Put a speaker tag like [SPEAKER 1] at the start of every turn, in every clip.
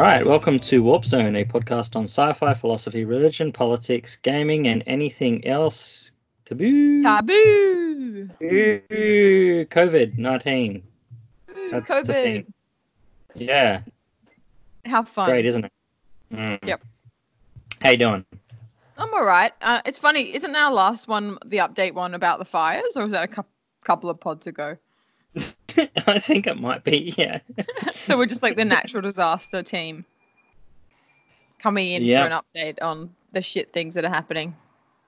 [SPEAKER 1] All right, welcome to Warp Zone, a podcast on sci-fi, philosophy, religion, politics, gaming, and anything else taboo.
[SPEAKER 2] Taboo.
[SPEAKER 1] COVID nineteen.
[SPEAKER 2] COVID.
[SPEAKER 1] Yeah,
[SPEAKER 2] How fun.
[SPEAKER 1] great, isn't it? Mm.
[SPEAKER 2] Yep.
[SPEAKER 1] How you doing?
[SPEAKER 2] I'm all right. Uh, it's funny. Isn't our last one the update one about the fires, or was that a cou- couple of pods ago?
[SPEAKER 1] I think it might be. Yeah.
[SPEAKER 2] So we're just like the natural disaster team coming in
[SPEAKER 1] Yep.
[SPEAKER 2] for an update on the shit things that are happening.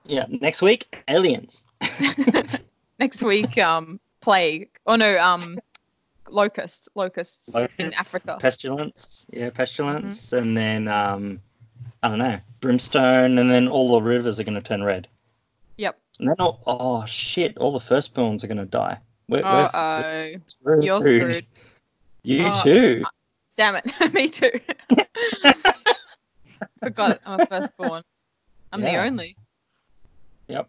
[SPEAKER 1] Yeah. Next week, aliens.
[SPEAKER 2] Next week, um, plague. Oh no, um, locusts. Locusts, in Africa.
[SPEAKER 1] Pestilence. Yeah, pestilence,
[SPEAKER 2] Mm-hmm.
[SPEAKER 1] and then um, I don't know, brimstone, and then all the rivers are going to turn red.
[SPEAKER 2] Yep.
[SPEAKER 1] And then all, oh shit, all the firstborns are going to die. We're, we're
[SPEAKER 2] Uh oh.
[SPEAKER 1] screwed.
[SPEAKER 2] You're screwed.
[SPEAKER 1] You
[SPEAKER 2] Oh,
[SPEAKER 1] too.
[SPEAKER 2] Damn it. Me too. Forgot I'm a firstborn. I'm the only.
[SPEAKER 1] Yep.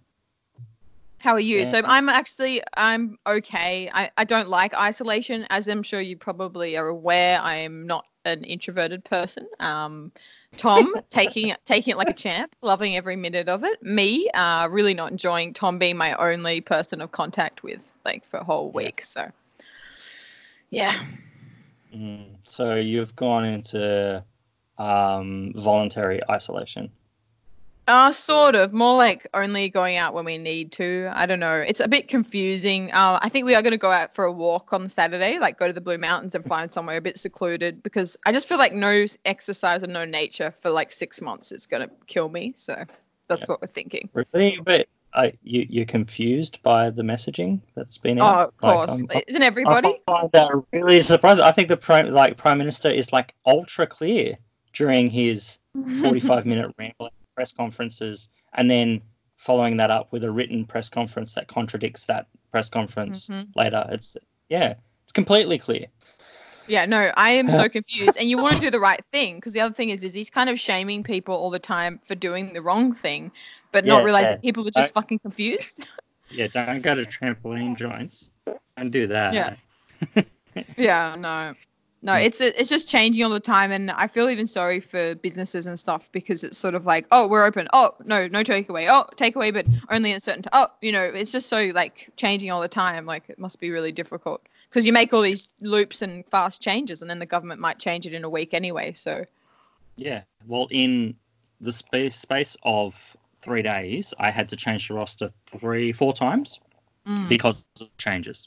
[SPEAKER 2] How are you?
[SPEAKER 1] Yeah.
[SPEAKER 2] So I'm actually I'm okay. I, I don't like isolation, as I'm sure you probably are aware. I am not an introverted person. Um, Tom taking it taking it like a champ, loving every minute of it. Me, uh, really not enjoying Tom being my only person of contact with, like for a whole week. So yeah.
[SPEAKER 1] Mm, so you've gone into um, voluntary isolation.
[SPEAKER 2] Uh, sort of. More like only going out when we need to. I don't know. It's a bit confusing. Uh, I think we are going to go out for a walk on Saturday, like go to the Blue Mountains and find somewhere a bit secluded because I just feel like no exercise and no nature for like six months is going to kill me. So that's
[SPEAKER 1] Yeah.
[SPEAKER 2] what we're thinking.
[SPEAKER 1] Really, but uh, you you're confused by the messaging that's been
[SPEAKER 2] Oh, of course.
[SPEAKER 1] I'm-
[SPEAKER 2] Isn't everybody?
[SPEAKER 1] I find that really surprising. I think the prime like prime minister is like ultra clear during his 45 minute rambling press conferences and then following that up with a written press conference that contradicts that press conference
[SPEAKER 2] Mhm.
[SPEAKER 1] later it's yeah it's completely clear
[SPEAKER 2] Yeah, no, I am so confused. And you want to do the right thing because the other thing is, is he's kind of shaming people all the time for doing the wrong thing, but not
[SPEAKER 1] Yeah,
[SPEAKER 2] realizing
[SPEAKER 1] yeah.
[SPEAKER 2] that people are just fucking confused.
[SPEAKER 1] yeah don't go to trampoline joints and do that
[SPEAKER 2] Yeah. Yeah, no. No,
[SPEAKER 1] Yeah.
[SPEAKER 2] it's it's just changing all the time and I feel even sorry for businesses and stuff because it's sort of like, oh, we're open. Oh, no, no takeaway. Oh, takeaway but only in certain t- Oh, you know, it's just so like changing all the time. Like it must be really difficult because you make all these loops and fast changes and then the government might change it in a week anyway. So,
[SPEAKER 1] Yeah. Well, in the space space of three days, I had to change the roster three, four times
[SPEAKER 2] mm,
[SPEAKER 1] because of changes.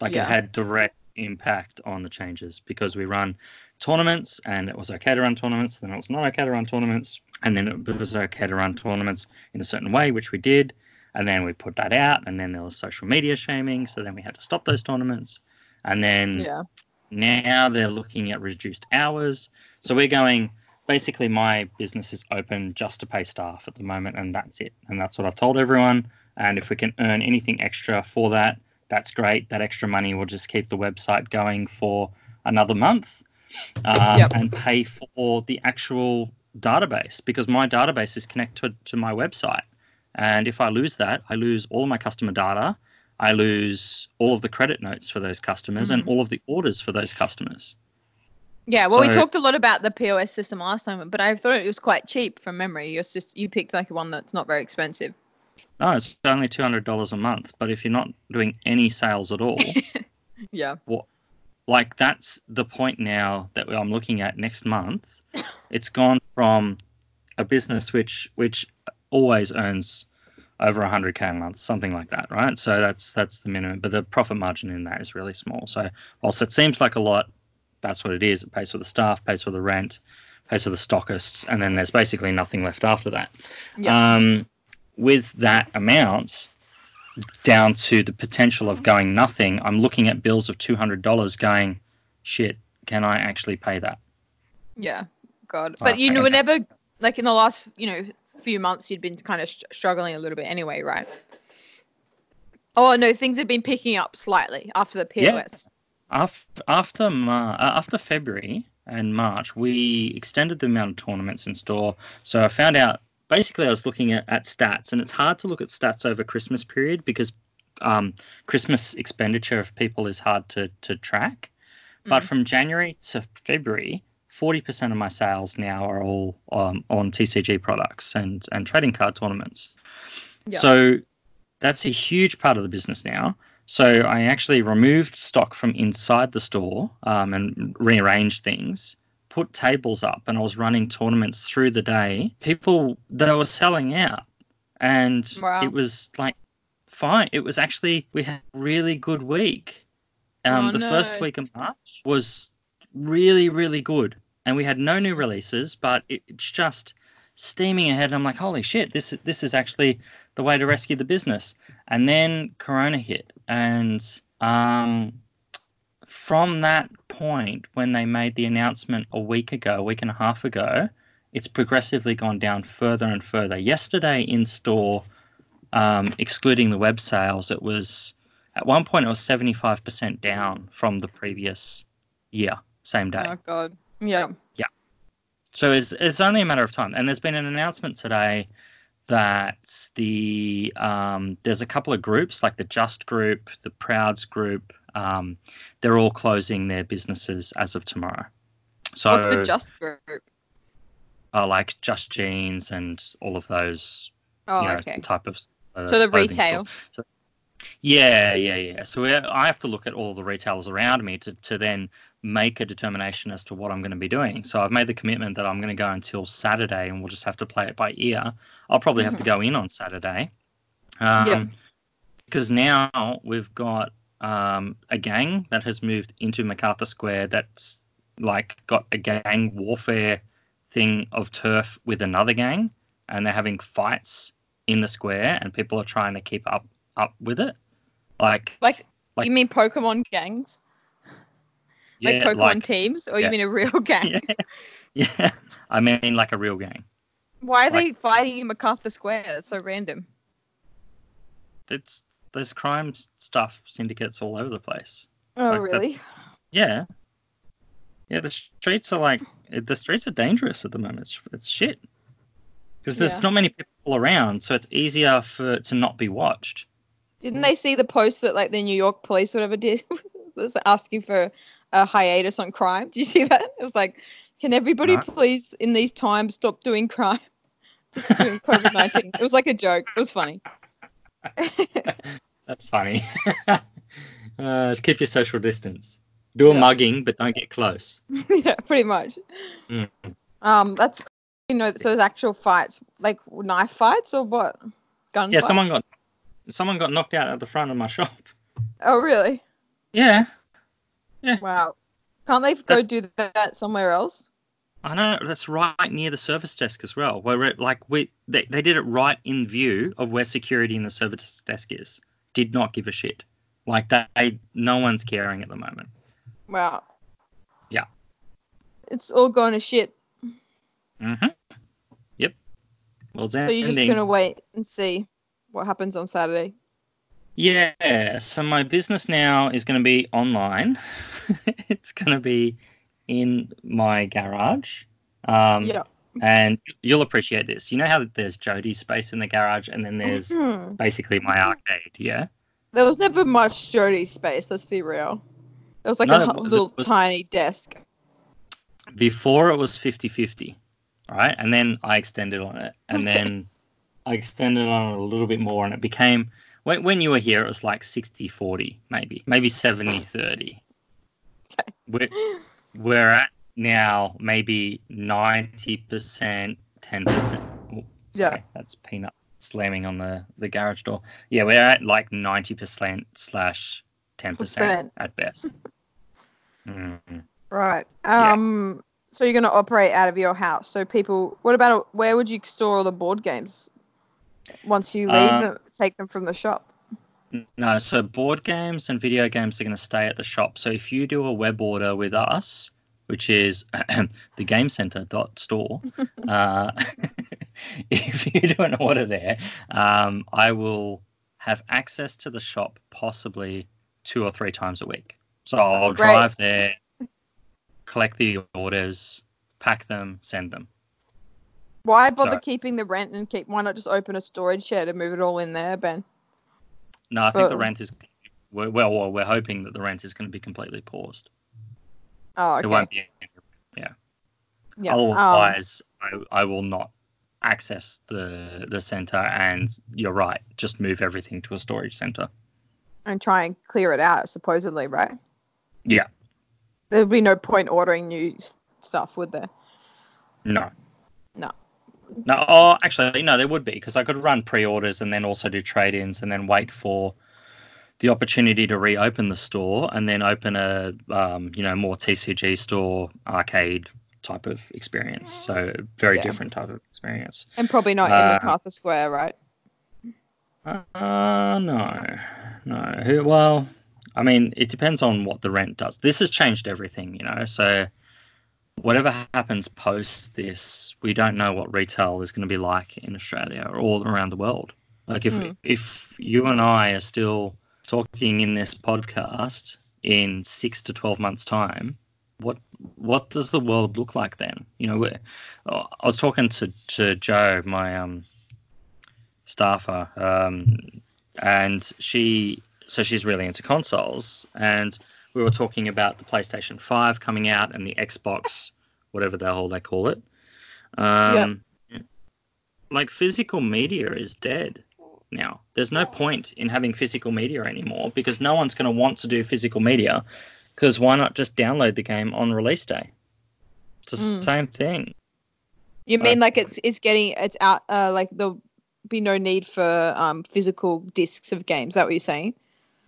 [SPEAKER 1] Like
[SPEAKER 2] Yeah.
[SPEAKER 1] it had direct impact on the changes because we run tournaments and it was okay to run tournaments, then it was not okay to run tournaments, and then it was okay to run tournaments in a certain way, which we did. And then we put that out, and then there was social media shaming, so then we had to stop those tournaments. And then
[SPEAKER 2] yeah.
[SPEAKER 1] now they're looking at reduced hours. So we're going basically my business is open just to pay staff at the moment and that's it. And that's what I've told everyone. And if we can earn anything extra for that, that's great. That extra money will just keep the website going for another month um,
[SPEAKER 2] Yep.
[SPEAKER 1] and pay for the actual database because my database is connected to my website. And if I lose that, I lose all of my customer data. I lose all of the credit notes for those customers and
[SPEAKER 2] Mhm.
[SPEAKER 1] all of the orders for those customers.
[SPEAKER 2] Yeah, well, we talked a lot about the POS system last time, but I thought it was quite cheap from memory. You're just you picked like one that's not very expensive.
[SPEAKER 1] No, it's only two hundred dollars a month. But if you're not doing any sales at all,
[SPEAKER 2] Yeah. what?
[SPEAKER 1] like that's the point now that I'm looking at next month. It's gone from a business which which always earns over 100k a month, something like that, right? So that's that's the minimum, but the profit margin in that is really small. So whilst it seems like a lot, that's what it is. It pays for the staff, pays for the rent, pays for the stockists, and then there's basically nothing left after that.
[SPEAKER 2] Yeah.
[SPEAKER 1] Um, with that amount down to the potential of going nothing, I'm looking at bills of two hundred dollars, going, shit, can I actually pay that?
[SPEAKER 2] Yeah, God. But you
[SPEAKER 1] okay.
[SPEAKER 2] were never like in the last, you know, few months you'd been kind of st- struggling a little bit anyway, right? Oh no, things had been picking up slightly after the POS. Yeah.
[SPEAKER 1] After after Mar- uh, after February and March, we extended the amount of tournaments in store. So I found out basically I was looking at, at stats, and it's hard to look at stats over Christmas period because um, Christmas expenditure of people is hard to to track. But
[SPEAKER 2] Mm.
[SPEAKER 1] from January to February, 40% of my sales now are all um, on TCG products and, and trading card tournaments.
[SPEAKER 2] Yeah.
[SPEAKER 1] So that's a huge part of the business now. So I actually removed stock from inside the store um, and rearranged things, put tables up, and I was running tournaments through the day. People, they were selling out. And
[SPEAKER 2] Wow.
[SPEAKER 1] it was like fine. It was actually, we had a really good week. Um,
[SPEAKER 2] Oh,
[SPEAKER 1] the first week of March was really, really good. And we had no new releases, but it, it's just steaming ahead. And I'm like, holy shit, this is this is actually the way to rescue the business. And then Corona hit, and um, from that point, when they made the announcement a week ago, a week and a half ago, it's progressively gone down further and further. Yesterday in store, um, excluding the web sales, it was at one point it was 75% down from the previous year, same day.
[SPEAKER 2] Oh god. Yeah. Yeah.
[SPEAKER 1] So it's, it's only a matter of time. And there's been an announcement today that the um, there's a couple of groups like the Just Group, the Prouds Group. Um, they're all closing their businesses as of tomorrow. So
[SPEAKER 2] What's the just group?
[SPEAKER 1] uh, like Just Jeans and all of those
[SPEAKER 2] Oh,
[SPEAKER 1] you know,
[SPEAKER 2] okay.
[SPEAKER 1] type of. Uh,
[SPEAKER 2] So the retail.
[SPEAKER 1] So, yeah, yeah, yeah. So we, I have to look at all the retailers around me to, to then make a determination as to what I'm going to be doing. So I've made the commitment that I'm going to go until Saturday, and we'll just have to play it by ear. I'll probably have to go in on Saturday. Um,
[SPEAKER 2] Yeah.
[SPEAKER 1] Because now we've got um, a gang that has moved into Macarthur Square that's like got a gang warfare thing of turf with another gang, and they're having fights in the square, and people are trying to keep up up with it. Like,
[SPEAKER 2] Like,
[SPEAKER 1] Like-
[SPEAKER 2] you mean Pokemon gangs?
[SPEAKER 1] yeah,
[SPEAKER 2] like Pokemon
[SPEAKER 1] like-
[SPEAKER 2] teams? Or
[SPEAKER 1] yeah.
[SPEAKER 2] you mean a real gang?
[SPEAKER 1] yeah, yeah. I mean, like a real gang.
[SPEAKER 2] Why are
[SPEAKER 1] Like-
[SPEAKER 2] they fighting in Macarthur Square? That's so random.
[SPEAKER 1] It's there's crime stuff syndicates all over the place.
[SPEAKER 2] Oh,
[SPEAKER 1] Like,
[SPEAKER 2] really?
[SPEAKER 1] Yeah, yeah. The streets are like the streets are dangerous at the moment. It's, it's shit because there's
[SPEAKER 2] Yeah.
[SPEAKER 1] not many people around, so it's easier for to not be watched.
[SPEAKER 2] Didn't they see the post that like the New York police or whatever did was asking for a hiatus on crime? Did you see that? It was like, can everybody
[SPEAKER 1] No.
[SPEAKER 2] please in these times stop doing crime? Just doing COVID nineteen. It was like a joke. It was funny.
[SPEAKER 1] That's funny. uh, keep your social distance. Do a
[SPEAKER 2] Yeah.
[SPEAKER 1] mugging, but don't get close.
[SPEAKER 2] yeah, pretty much.
[SPEAKER 1] Mm.
[SPEAKER 2] Um, that's you know, so there's actual fights, like knife fights or what? Gun
[SPEAKER 1] Yeah,
[SPEAKER 2] fights?
[SPEAKER 1] someone got someone got knocked out at the front of my shop.
[SPEAKER 2] Oh, really?
[SPEAKER 1] Yeah, Yeah.
[SPEAKER 2] Wow. Can't they go do that somewhere else?
[SPEAKER 1] I know. That's right near the service desk as well. Where like we they, they did it right in view of where security in the service desk is. Did not give a shit. Like they, no one's caring at the moment.
[SPEAKER 2] Wow.
[SPEAKER 1] Yeah.
[SPEAKER 2] It's all going to shit.
[SPEAKER 1] Mm-hmm. Yep. Well,
[SPEAKER 2] So you're just gonna wait and see what happens on Saturday.
[SPEAKER 1] Yeah, so my business now is going to be online. it's going to be in my garage. Um,
[SPEAKER 2] yeah.
[SPEAKER 1] And you'll appreciate this. You know how there's Jody's space in the garage and then there's
[SPEAKER 2] Mhm.
[SPEAKER 1] basically my arcade, yeah?
[SPEAKER 2] There was never much Jody space. Let's be real. It was like
[SPEAKER 1] No,
[SPEAKER 2] a little
[SPEAKER 1] was-
[SPEAKER 2] tiny desk.
[SPEAKER 1] Before it was 50 50, right? And then I extended on it. And then I extended on it a little bit more and it became, when, when you were here, it was like 60 40, maybe, maybe 70 30.
[SPEAKER 2] Okay.
[SPEAKER 1] We're, we're at now maybe 90%, 10%.
[SPEAKER 2] Yeah.
[SPEAKER 1] Okay, that's peanut slamming on the, the garage door. Yeah, we're at like 90% slash 10% at best. Mm.
[SPEAKER 2] Right.
[SPEAKER 1] Yeah.
[SPEAKER 2] Um. So you're gonna operate out of your house. So people, what about where would you store all the board games once you leave
[SPEAKER 1] Uh,
[SPEAKER 2] them, take them from the shop?
[SPEAKER 1] No, so board games and video games are going to stay at the shop. So if you do a web order with us, which is the gamecenter.store, uh, if you do an order there, um, I will have access to the shop possibly two or three times a week. So I'll drive there, collect the orders, pack them, send them.
[SPEAKER 2] Why bother
[SPEAKER 1] Sorry.
[SPEAKER 2] keeping the rent and keep? Why not just open a storage shed and move it all in there, Ben?
[SPEAKER 1] No, I think the rent is well, well, we're hoping that the rent is going to be completely paused.
[SPEAKER 2] Oh, okay.
[SPEAKER 1] won't be. Yeah.
[SPEAKER 2] Yeah. um,
[SPEAKER 1] Otherwise, I, I will not access the the center. And you're right, just move everything to a storage center.
[SPEAKER 2] and try and clear it out, supposedly, right?
[SPEAKER 1] Yeah.
[SPEAKER 2] There'd be no point ordering new stuff, would there?
[SPEAKER 1] No.
[SPEAKER 2] No.
[SPEAKER 1] No. Oh, actually, no. There would be because I could run pre-orders and then also do trade-ins and then wait for the opportunity to reopen the store and then open a um, you know more TCG store arcade type of experience. So very
[SPEAKER 2] Yeah.
[SPEAKER 1] different type of experience.
[SPEAKER 2] And probably not in
[SPEAKER 1] Uh,
[SPEAKER 2] Macarthur Square, right?
[SPEAKER 1] Uh, no, no. Well, I mean, it depends on what the rent does. This has changed everything, you know. So whatever happens post this, we don't know what retail is going to be like in Australia or all around the world. Like if
[SPEAKER 2] Hmm.
[SPEAKER 1] if you and I are still talking in this podcast in six to twelve months' time, what what does the world look like then? You know, I was talking to to Joe, my um staffer, um, and she so she's really into consoles, and we were talking about the PlayStation Five coming out and the Xbox, whatever the hell they call it. Um, Like physical media is dead now. There's no point in having physical media anymore because no one's going to want to do physical media. Because why not just download the game on release day? It's the
[SPEAKER 2] Mm.
[SPEAKER 1] same thing.
[SPEAKER 2] You mean
[SPEAKER 1] I-
[SPEAKER 2] like it's it's getting it's out uh like there'll be no need for um physical discs of games. Is that what you're saying?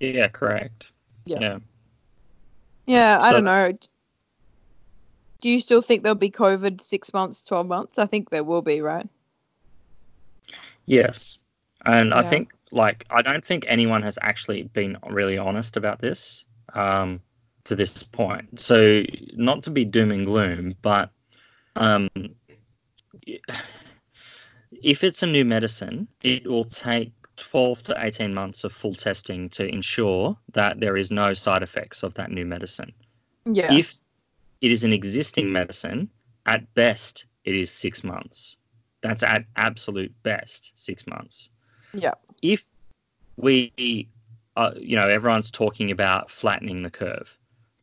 [SPEAKER 1] Yeah, correct.
[SPEAKER 2] Yeah.
[SPEAKER 1] yeah.
[SPEAKER 2] Yeah, I
[SPEAKER 1] So-
[SPEAKER 2] don't know. Do you still think there'll be COVID six months, twelve months? I think there will be, right?
[SPEAKER 1] Yes. And I think, like, I don't think anyone has actually been really honest about this um, to this point. So, not to be doom and gloom, but um, if it's a new medicine, it will take 12 to 18 months of full testing to ensure that there is no side effects of that new medicine.
[SPEAKER 2] Yeah.
[SPEAKER 1] If it is an existing medicine, at best, it is six months. That's at absolute best six months.
[SPEAKER 2] Yeah.
[SPEAKER 1] If we, uh, you know, everyone's talking about flattening the curve.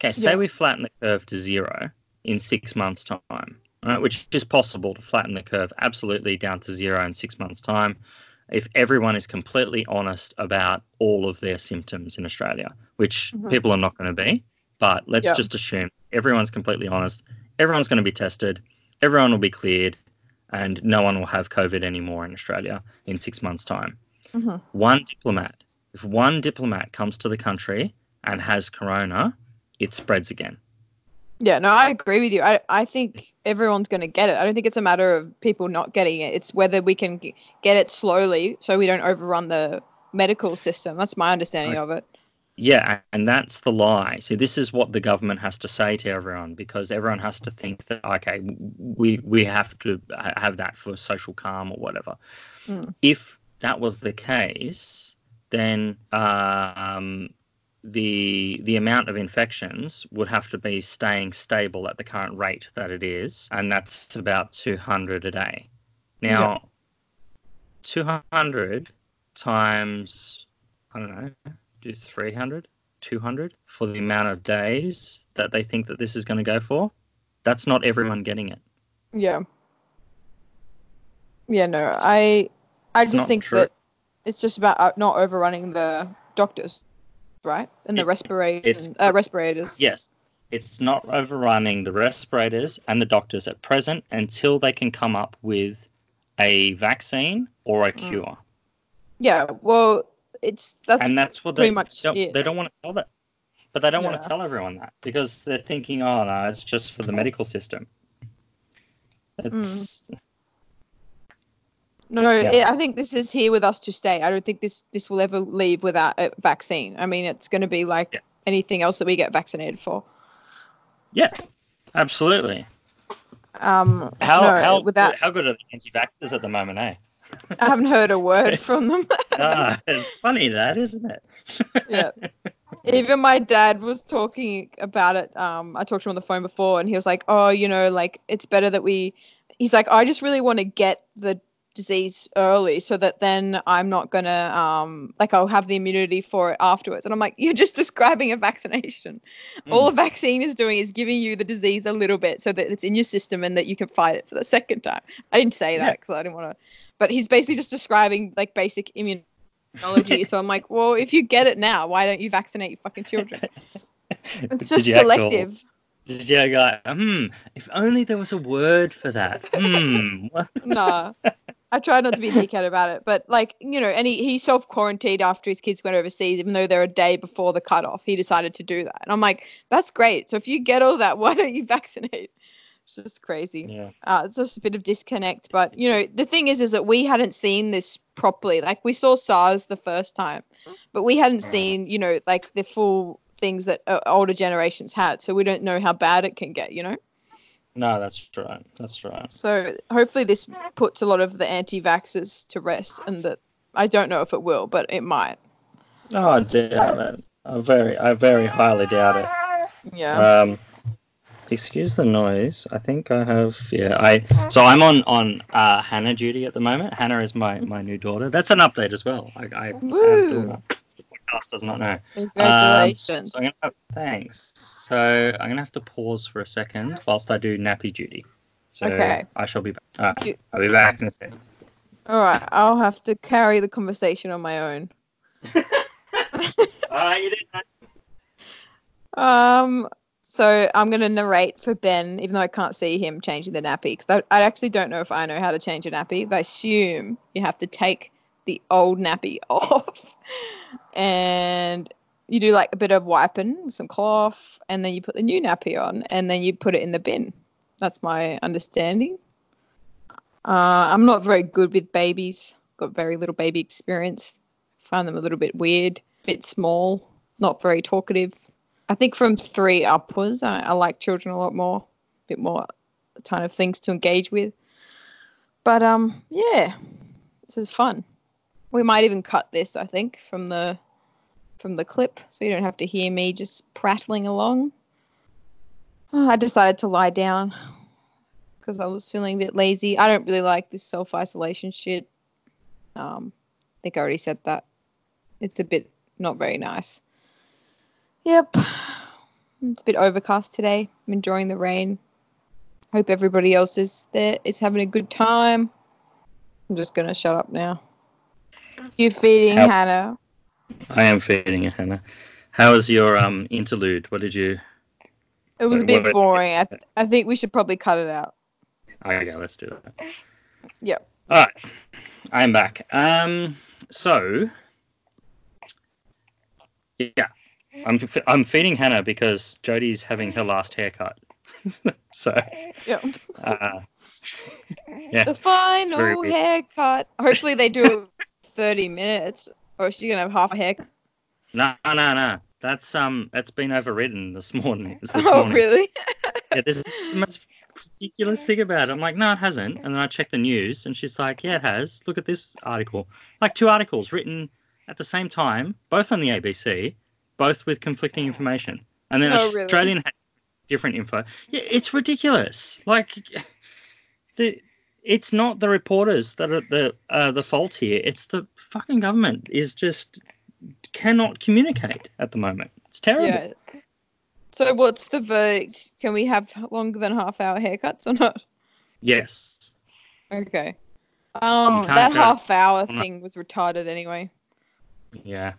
[SPEAKER 1] Okay, say
[SPEAKER 2] Yeah.
[SPEAKER 1] we flatten the curve to zero in six months' time, right, which is possible to flatten the curve absolutely down to zero in six months' time if everyone is completely honest about all of their symptoms in Australia, which
[SPEAKER 2] Mhm.
[SPEAKER 1] people are not going to be. But let's
[SPEAKER 2] Yeah.
[SPEAKER 1] just assume everyone's completely honest. Everyone's going to be tested. Everyone will be cleared, and no one will have COVID anymore in Australia in six months' time.
[SPEAKER 2] Mhm.
[SPEAKER 1] One diplomat, if one diplomat comes to the country and has corona, it spreads again.
[SPEAKER 2] Yeah, no, I agree with you. I, I think everyone's going to get it. I don't think it's a matter of people not getting it. It's whether we can g- get it slowly so we don't overrun the medical system. That's my understanding
[SPEAKER 1] Right.
[SPEAKER 2] of it.
[SPEAKER 1] Yeah, and that's the lie. See, this is what the government has to say to everyone because everyone has to think that okay, we we have to have that for social calm or whatever.
[SPEAKER 2] Mm.
[SPEAKER 1] If that was the case, then um, the the amount of infections would have to be staying stable at the current rate that it is, and that's about 200 a day. Now, 200 times I don't know do 300, 200 for the amount of days that they think that this is going to go for. That's not everyone getting it.
[SPEAKER 2] Yeah. Yeah, no, I I
[SPEAKER 1] It's
[SPEAKER 2] just think
[SPEAKER 1] true.
[SPEAKER 2] that it's just about uh, not overrunning the doctors, right? And the
[SPEAKER 1] It-
[SPEAKER 2] uh, respirators.
[SPEAKER 1] Yes, it's not overrunning the respirators and the doctors at present until they can come up with a vaccine or a
[SPEAKER 2] Mm.
[SPEAKER 1] cure.
[SPEAKER 2] Yeah, well, it's that's
[SPEAKER 1] and that's what
[SPEAKER 2] pretty
[SPEAKER 1] they
[SPEAKER 2] much
[SPEAKER 1] don't,
[SPEAKER 2] it.
[SPEAKER 1] they don't want to tell that. But they don't want to tell everyone that because they're thinking, oh no, it's just for the medical system. It's
[SPEAKER 2] No, no,
[SPEAKER 1] Yeah.
[SPEAKER 2] I think this is here with us to stay. I don't think this this will ever leave without a vaccine. I mean, it's going to be like
[SPEAKER 1] Yeah.
[SPEAKER 2] anything else that we get vaccinated for.
[SPEAKER 1] yeah, absolutely.
[SPEAKER 2] Um,
[SPEAKER 1] How
[SPEAKER 2] no,
[SPEAKER 1] how
[SPEAKER 2] without
[SPEAKER 1] how good are the anti-vaxxers at the moment, eh?
[SPEAKER 2] I haven't heard a word from them.
[SPEAKER 1] ah, it's funny that, isn't it?
[SPEAKER 2] Yeah. Even my dad was talking about it. Um, I talked to him on the phone before, and he was like, "Oh, you know, like it's better that we." He's like, "I just really want to get the disease early so that then I'm not gonna um like I'll have the immunity for it afterwards. And I'm like, you're just describing a vaccination. All a vaccine is doing is giving you the disease a little bit so that it's in your system and that you can fight it for the second time. I didn't say that
[SPEAKER 1] Yeah.
[SPEAKER 2] because I didn't want to, but he's basically just describing like basic immunology. so I'm like, well, if you get it now, why don't you vaccinate your fucking children? It's just
[SPEAKER 1] you actual-
[SPEAKER 2] selective.
[SPEAKER 1] Did you go, hmm, if only there was a word for that. Hmm.
[SPEAKER 2] nah. I tried not to be a dickhead about it, but like you know, and he, he self quarantined after his kids went overseas, even though they're a day before the cutoff. He decided to do that, and I'm like, that's great. So if you get all that, why don't you vaccinate? It's just crazy.
[SPEAKER 1] Yeah.
[SPEAKER 2] Uh, it's just a bit of disconnect, but you know, the thing is, is that we hadn't seen this properly. Like we saw SARS the first time, but we hadn't
[SPEAKER 1] Mm.
[SPEAKER 2] seen, you know, like the full things that uh, older generations had. So we don't know how bad it can get. You know.
[SPEAKER 1] No, that's right. That's right.
[SPEAKER 2] So hopefully this puts a lot of the anti-vaxxers to rest, and that I don't know if it will, but it might.
[SPEAKER 1] Oh, I doubt it. I very, I very highly doubt it.
[SPEAKER 2] Yeah.
[SPEAKER 1] Um, excuse the noise. I think I have. Yeah, I. So I'm on on uh, Hannah duty at the moment. Hannah is my my new daughter. That's an update as well. I, I
[SPEAKER 2] Woo.
[SPEAKER 1] the podcast does not know.
[SPEAKER 2] Congratulations.
[SPEAKER 1] So I'm gonna have, thanks. So I'm gonna have to pause for a second whilst I do nappy duty. So
[SPEAKER 2] Okay.
[SPEAKER 1] I shall be back. Uh, I'll be back in a second.
[SPEAKER 2] All right, I'll have to carry the conversation on my own.
[SPEAKER 1] Alright, you did that.
[SPEAKER 2] Um, so I'm gonna narrate for Ben, even though I can't see him changing the nappy, because I, I actually don't know if I know how to change a nappy. But I assume you have to take the old nappy off, and you do like a bit of wiping with some cloth, and then you put the new nappy on, and then you put it in the bin. That's my understanding. Uh, I'm not very good with babies. Got very little baby experience. Find them a little bit weird, a bit small, not very talkative. I think from three upwards, I, I like children a lot more, a bit more kind of things to engage with. But um, yeah, this is fun. We might even cut this, I think, from the from the clip, so you don't have to hear me just prattling along. Oh, I decided to lie down because I was feeling a bit lazy. I don't really like this self isolation shit. Um, I think I already said that. It's a bit not very nice. Yep. It's a bit overcast today. I'm enjoying the rain. Hope everybody else is there is having a good time. I'm just gonna shut up now. You feeding Hannah?
[SPEAKER 1] I am feeding it, Hannah. How was your um interlude? What did you?
[SPEAKER 2] It was a bit boring. I, th- I think we should probably cut it out.
[SPEAKER 1] Okay, let's do that.
[SPEAKER 2] Yep.
[SPEAKER 1] All right, I'm back. Um, so yeah, I'm f- I'm feeding Hannah because Jodie's having her last haircut. so
[SPEAKER 2] Yep.
[SPEAKER 1] uh, yeah,
[SPEAKER 2] The final haircut. Hopefully they do it 30 minutes, or is she gonna have half a haircut.
[SPEAKER 1] no, no, no. That's um, that's been overridden this morning. This
[SPEAKER 2] Oh,
[SPEAKER 1] morning.
[SPEAKER 2] really?
[SPEAKER 1] Yeah, this is the most ridiculous thing about it. I'm like, no, it hasn't. And then I check the news, and she's like, yeah, it has. Look at this article. Like two articles written at the same time, both on the ABC, both with conflicting information. And then
[SPEAKER 2] Oh.
[SPEAKER 1] Australian had different info. Yeah, it's ridiculous. Like, the it's not the reporters that are the uh, the fault here. It's the fucking government is just cannot communicate at the moment. It's terrible.
[SPEAKER 2] Yeah. So what's the verdict? Can we have longer than half hour haircuts or not?
[SPEAKER 1] Yes.
[SPEAKER 2] Okay. Um, that
[SPEAKER 1] go-
[SPEAKER 2] half hour thing was retarded anyway.
[SPEAKER 1] Yeah.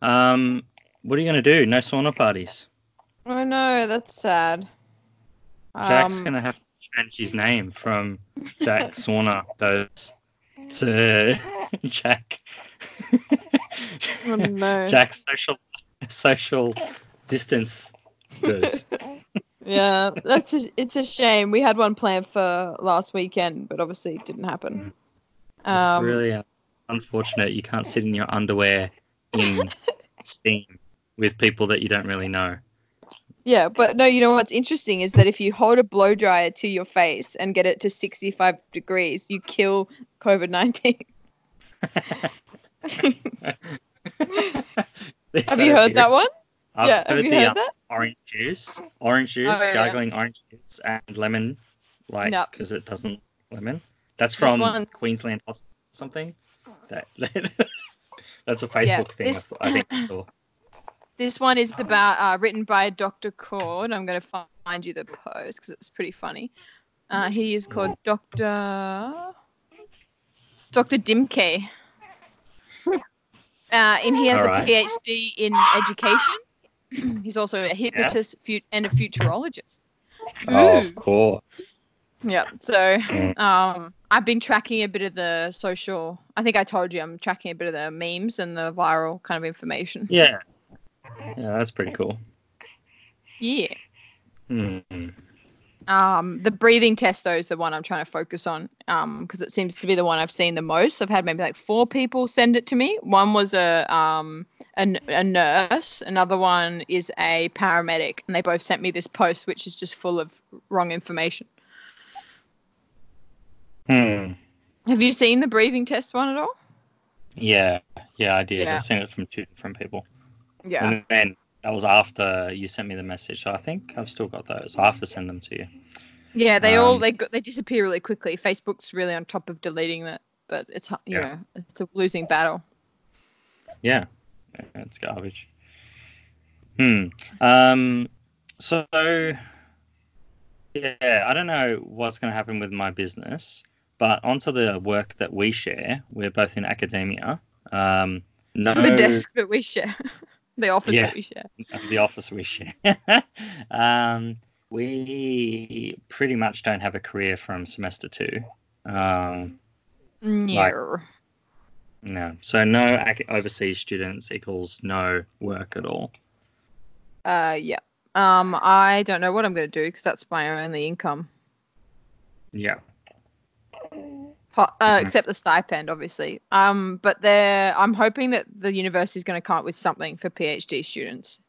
[SPEAKER 1] Um, what are you gonna do? No sauna parties.
[SPEAKER 2] Oh no, that's sad.
[SPEAKER 1] Jack's
[SPEAKER 2] Um,
[SPEAKER 1] gonna have to change his name from Jack Sauna Does to Jack.
[SPEAKER 2] Oh, no.
[SPEAKER 1] Jack social social distance does.
[SPEAKER 2] Yeah, that's a, it's a shame. We had one planned for last weekend, but obviously it didn't happen.
[SPEAKER 1] It's
[SPEAKER 2] Um,
[SPEAKER 1] really unfortunate you can't sit in your underwear in steam with people that you don't really know.
[SPEAKER 2] Yeah, but no, you know what's interesting is that if you hold a blow dryer to your face and get it to 65 degrees, you kill COVID 19. Have you heard that one?
[SPEAKER 1] I've
[SPEAKER 2] yeah, have you
[SPEAKER 1] the
[SPEAKER 2] heard
[SPEAKER 1] um,
[SPEAKER 2] that?
[SPEAKER 1] orange juice, orange juice,
[SPEAKER 2] Oh, yeah.
[SPEAKER 1] gargling orange juice, and lemon, like because it doesn't lemon. That's from
[SPEAKER 2] one's-
[SPEAKER 1] Queensland Hospital or something. That, that's a Facebook
[SPEAKER 2] Yeah,
[SPEAKER 1] thing.
[SPEAKER 2] this-
[SPEAKER 1] I think.
[SPEAKER 2] This one is about uh, written by Dr. Cord. I'm going to find you the post because it's pretty funny. Uh, he is called Dr. Dr. Dimke. Uh, and he has a. PhD in education. He's also a hypnotist fu- and a futurologist.
[SPEAKER 1] Oh,
[SPEAKER 2] Ooh.
[SPEAKER 1] of course.
[SPEAKER 2] Yeah. So
[SPEAKER 1] Mm.
[SPEAKER 2] um, I've been tracking a bit of the social. I think I told you I'm tracking a bit of the memes and the viral kind of information.
[SPEAKER 1] Yeah. Yeah, that's pretty cool.
[SPEAKER 2] Yeah.
[SPEAKER 1] Hmm.
[SPEAKER 2] Um, the breathing test though is the one I'm trying to focus on um, because it seems to be the one I've seen the most. I've had maybe like four people send it to me. One was a um a, a nurse, another one is a paramedic, and they both sent me this post which is just full of wrong information.
[SPEAKER 1] Hmm.
[SPEAKER 2] Have you seen the breathing test one at all?
[SPEAKER 1] Yeah. Yeah, I did.
[SPEAKER 2] Yeah.
[SPEAKER 1] I've seen it from two different people.
[SPEAKER 2] Yeah.
[SPEAKER 1] And then that was after you sent me the message. So I think I've still got those. I have to send them to you.
[SPEAKER 2] Yeah, they all
[SPEAKER 1] Um,
[SPEAKER 2] they go, they disappear really quickly. Facebook's really on top of deleting that, but it's you
[SPEAKER 1] Yeah.
[SPEAKER 2] know it's a losing battle.
[SPEAKER 1] Yeah. yeah it's garbage. Hmm. Um. So. Yeah, I don't know what's going to happen with my business, but onto the work that we share. We're both in academia. Um, no,
[SPEAKER 2] The desk that we share, the office
[SPEAKER 1] Yeah.
[SPEAKER 2] that we share.
[SPEAKER 1] the office we share. um, we pretty much don't have a career from semester two. Um,
[SPEAKER 2] No.
[SPEAKER 1] no, so no ac- overseas students equals no work at all.
[SPEAKER 2] Uh, yeah. Um, I don't know what I'm going to do because that's my only income,
[SPEAKER 1] Yeah.
[SPEAKER 2] Uh,
[SPEAKER 1] Mhm.
[SPEAKER 2] except the stipend, obviously. Um, but there, I'm hoping that the university is going to come up with something for PhD students,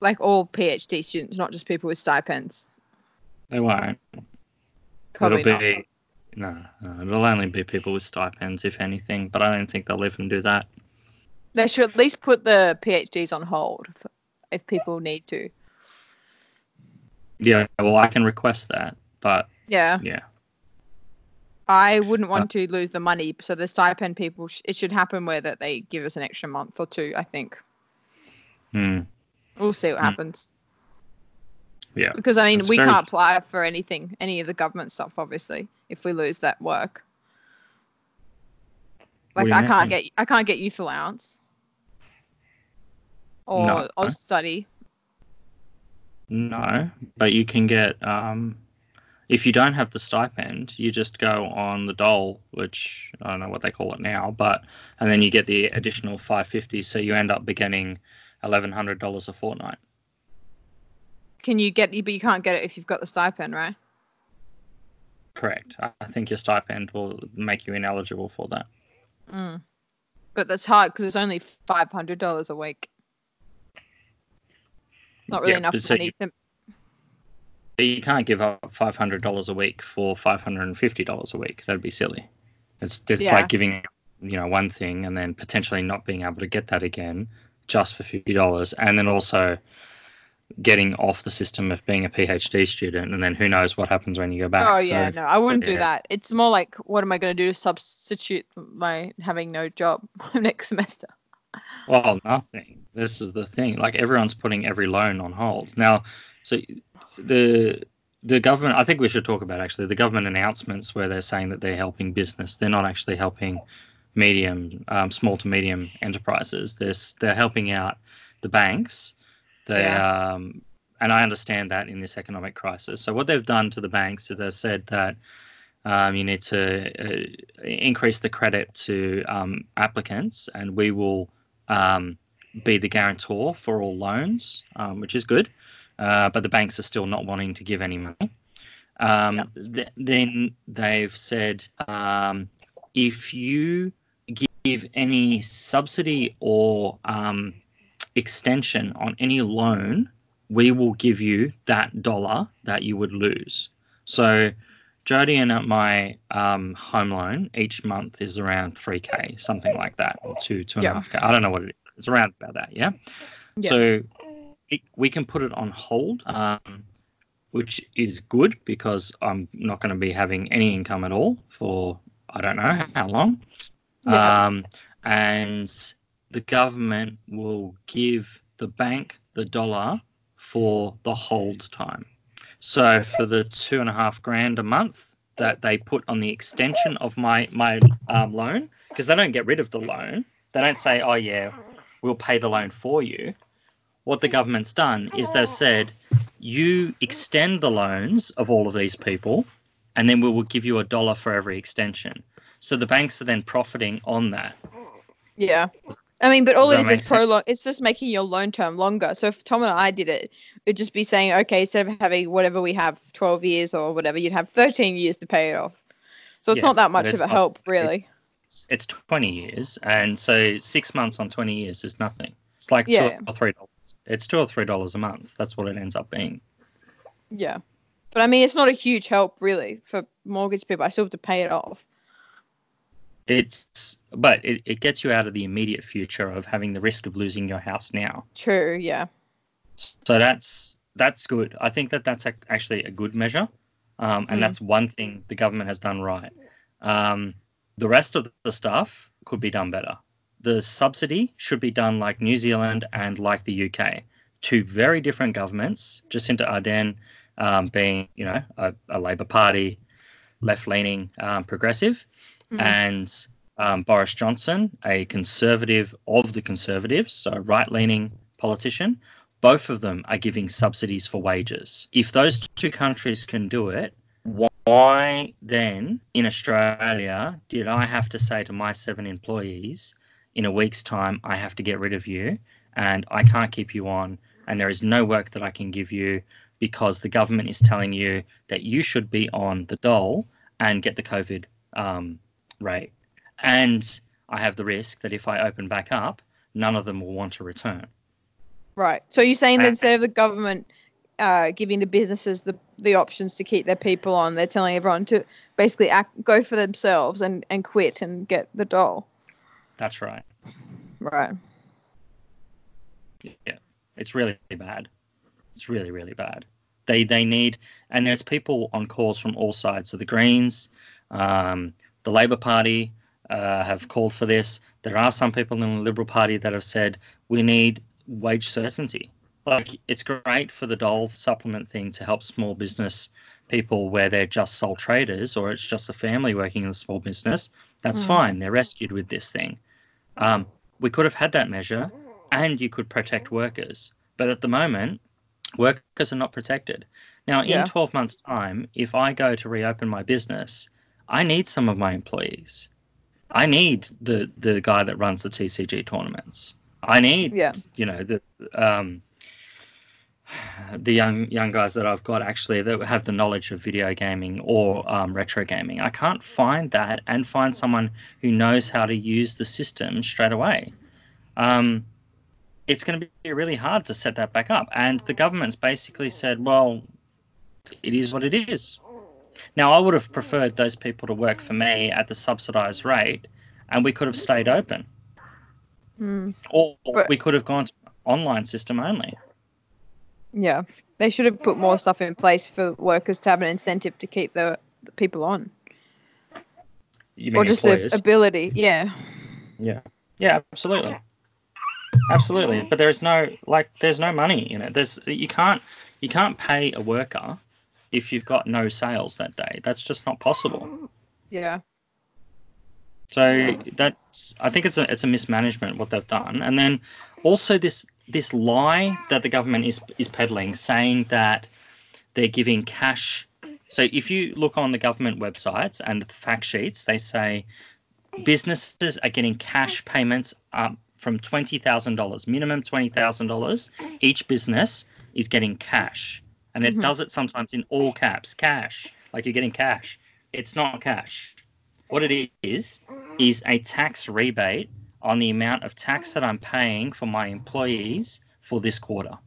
[SPEAKER 2] like all PhD students, not just people with stipends.
[SPEAKER 1] They won't.
[SPEAKER 2] Probably
[SPEAKER 1] it'll
[SPEAKER 2] not.
[SPEAKER 1] be no, no, it'll only be people with stipends, if anything. But I don't think they'll even do that.
[SPEAKER 2] They should at least put the PhDs on hold if, if people need to.
[SPEAKER 1] Yeah, well, I can request that, but
[SPEAKER 2] Yeah.
[SPEAKER 1] yeah,
[SPEAKER 2] I wouldn't want to lose the money. So the stipend people, sh- it should happen where that they give us an extra month or two. I think
[SPEAKER 1] hmm,
[SPEAKER 2] we'll see what
[SPEAKER 1] Hmm.
[SPEAKER 2] happens.
[SPEAKER 1] yeah,
[SPEAKER 2] Because I mean,
[SPEAKER 1] That's
[SPEAKER 2] we
[SPEAKER 1] very-
[SPEAKER 2] can't apply for anything, any of the government stuff, obviously, if we lose that work. Like I can't get, I can't get youth allowance, or
[SPEAKER 1] No.
[SPEAKER 2] or study.
[SPEAKER 1] no. But you can get um, if you don't have the stipend, you just go on the dole, which I don't know what they call it now, but and then you get the additional five fifty, so you end up getting hundred dollars a fortnight.
[SPEAKER 2] Can you get? But you can't get it if you've got the stipend, right?
[SPEAKER 1] Correct. I think your stipend will make you ineligible for that.
[SPEAKER 2] Mm. But that's hard because it's only five hundred dollars a week. Not really
[SPEAKER 1] Yeah,
[SPEAKER 2] enough money
[SPEAKER 1] you-
[SPEAKER 2] to
[SPEAKER 1] But you can't give up five hundred dollars a week for five hundred and fifty dollars a week. That'd be silly. It's just
[SPEAKER 2] Yeah.
[SPEAKER 1] like giving you know one thing and then potentially not being able to get that again just for fifty dollars, and then also getting off the system of being a PhD student, and then who knows what happens when you go back.
[SPEAKER 2] Oh yeah,
[SPEAKER 1] So,
[SPEAKER 2] no, I wouldn't do that. It's more like, what am I going to do to substitute my having no job next semester?
[SPEAKER 1] Well, nothing. This is the thing. Like everyone's putting every loan on hold now. So the the government. I think we should talk about actually the government announcements where they're saying that they're helping business. They're not actually helping medium, um, small to medium enterprises. They're they're helping out the banks. They um, and I understand that in this economic crisis. So what they've done to the banks is they've said that um, you need to uh, increase the credit to um, applicants, and we will um, be the guarantor for all loans, um, which is good. Uh, but the banks are still not wanting to give any money. Um,
[SPEAKER 2] Yep.
[SPEAKER 1] th- then they've said um, if you give any subsidy or um, extension on any loan, we will give you that dollar that you would lose. So, Jody and at my um, home loan each month is around 3k, something like that, or two, two and a
[SPEAKER 2] Yeah.
[SPEAKER 1] half k. I don't know what it is. It's around about that, yeah?
[SPEAKER 2] Yeah.
[SPEAKER 1] So, it, we can put it on hold um, which is good because I'm not going to be having any income at all for I don't know how long.
[SPEAKER 2] Yeah.
[SPEAKER 1] Um, and the government will give the bank the dollar for the hold time. So for the two and a half grand a month that they put on the extension of my my um, loan, because they don't get rid of the loan, they don't say, "Oh yeah, we'll pay the loan for you." What the government's done is they've said, "You extend the loans of all of these people, and then we will give you a dollar for every extension." So the banks are then profiting on that.
[SPEAKER 2] Yeah. I mean, but all it is is prolong. It's just making your loan term longer. So if Tom and I did it, it'd just be saying, okay, instead of having whatever we have, 12 years or whatever, you'd have 13 years to pay it off. So it's
[SPEAKER 1] Yeah,
[SPEAKER 2] not that much of a help, really.
[SPEAKER 1] It's, it's 20 years, and so six months on 20 years is nothing. It's like
[SPEAKER 2] Yeah.
[SPEAKER 1] two or three dollars. It's two or three dollars a month. That's what it ends up being.
[SPEAKER 2] Yeah. But I mean, it's not a huge help, really, for mortgage people. I still have to pay it off.
[SPEAKER 1] It's but it, it gets you out of the immediate future of having the risk of losing your house now.
[SPEAKER 2] True. Yeah.
[SPEAKER 1] So that's that's good. I think that that's ac- actually a good measure, um, and
[SPEAKER 2] Mm.
[SPEAKER 1] that's one thing the government has done right. Um, the rest of the stuff could be done better. The subsidy should be done like New Zealand and like the UK, two very different governments. Jacinda Ardern um, being, you know, a, a Labour Party, left-leaning, um, progressive,
[SPEAKER 2] Mhm.
[SPEAKER 1] and um, Boris Johnson, a conservative of the conservatives, so right-leaning politician both of them are giving subsidies for wages. If those two countries can do it, why then in Australia did I have to say to my seven employees, in a week's time, I have to get rid of you and I can't keep you on, and there is no work that I can give you because the government is telling you that you should be on the dole and get the COVID um, rate. And I have the risk that if I open back up, none of them will want to return.
[SPEAKER 2] Right. So you're saying that instead of the government uh, giving the businesses the, the options to keep their people on, they're telling everyone to basically act, go for themselves and, and quit and get the doll.
[SPEAKER 1] That's right.
[SPEAKER 2] Right.
[SPEAKER 1] Yeah, it's really bad. It's really really bad. They they need and there's people on calls from all sides. So the Greens, um, the Labor Party uh, have called for this. There are some people in the Liberal Party that have said we need wage certainty. Like it's great for the dole supplement thing to help small business people where they're just sole traders or it's just a family working in a small business. That's
[SPEAKER 2] Mm.
[SPEAKER 1] fine. They're rescued with this thing. Um, we could have had that measure and you could protect workers. But at the moment, workers are not protected. Now,
[SPEAKER 2] Yeah.
[SPEAKER 1] in 12 months' time, if I go to reopen my business, I need some of my employees. I need the, the guy that runs the TCG tournaments. I need,
[SPEAKER 2] Yeah.
[SPEAKER 1] you know, the um, the young young guys that I've got actually that have the knowledge of video gaming or um, retro gaming. I can't find that and find someone who knows how to use the system straight away. Um, it's going to be really hard to set that back up. And the government's basically said, well, it is what it is. Now, I would have preferred those people to work for me at the subsidised rate, and we could have stayed open,
[SPEAKER 2] Mm.
[SPEAKER 1] or
[SPEAKER 2] But-
[SPEAKER 1] we could have gone to online system only.
[SPEAKER 2] Yeah. They should have put more stuff in place for workers to have an incentive to keep the, the people on.
[SPEAKER 1] You
[SPEAKER 2] Or just
[SPEAKER 1] employers?
[SPEAKER 2] the ability. Yeah.
[SPEAKER 1] Yeah. Yeah, absolutely. Absolutely. But there's no like there's no money in it. There's you can't you can't pay a worker if you've got no sales that day. That's just not possible.
[SPEAKER 2] Yeah.
[SPEAKER 1] So that's I think it's a it's a mismanagement what they've done. And then also this this lie that the government is is peddling saying that they're giving cash so if you look on the government websites and the fact sheets, they say businesses are getting cash payments up from twenty thousand dollars, minimum twenty thousand dollars. Each business is getting cash, and it
[SPEAKER 2] Mhm.
[SPEAKER 1] does it sometimes in all caps, cash, like you're getting cash. It's not cash. What it is is a tax rebate on the amount of tax that I'm paying for my employees for this quarter.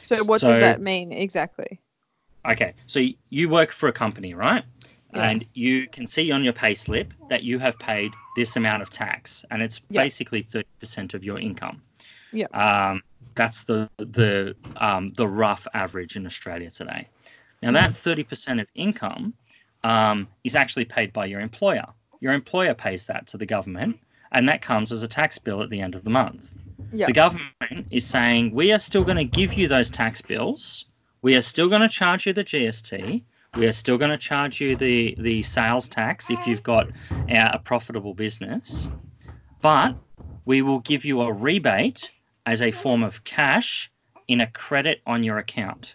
[SPEAKER 2] So what
[SPEAKER 1] So-
[SPEAKER 2] does that mean exactly?
[SPEAKER 1] Okay, so you work for a company, right?
[SPEAKER 2] Yeah.
[SPEAKER 1] And you can see on your pay slip that you have paid this amount of tax, and it's
[SPEAKER 2] Yeah.
[SPEAKER 1] basically 30% of your income.
[SPEAKER 2] Yeah.
[SPEAKER 1] Um, that's the the um, the rough average in Australia today. Now that 30% of income um, is actually paid by your employer. Your employer pays that to the government, and that comes as a tax bill at the end of the month.
[SPEAKER 2] Yeah.
[SPEAKER 1] The government is saying we are still going to give you those tax bills. We are still going to charge you the GST. We are still going to charge you the the sales tax if you've got uh, a profitable business, but we will give you a rebate as a form of cash in a credit on your account.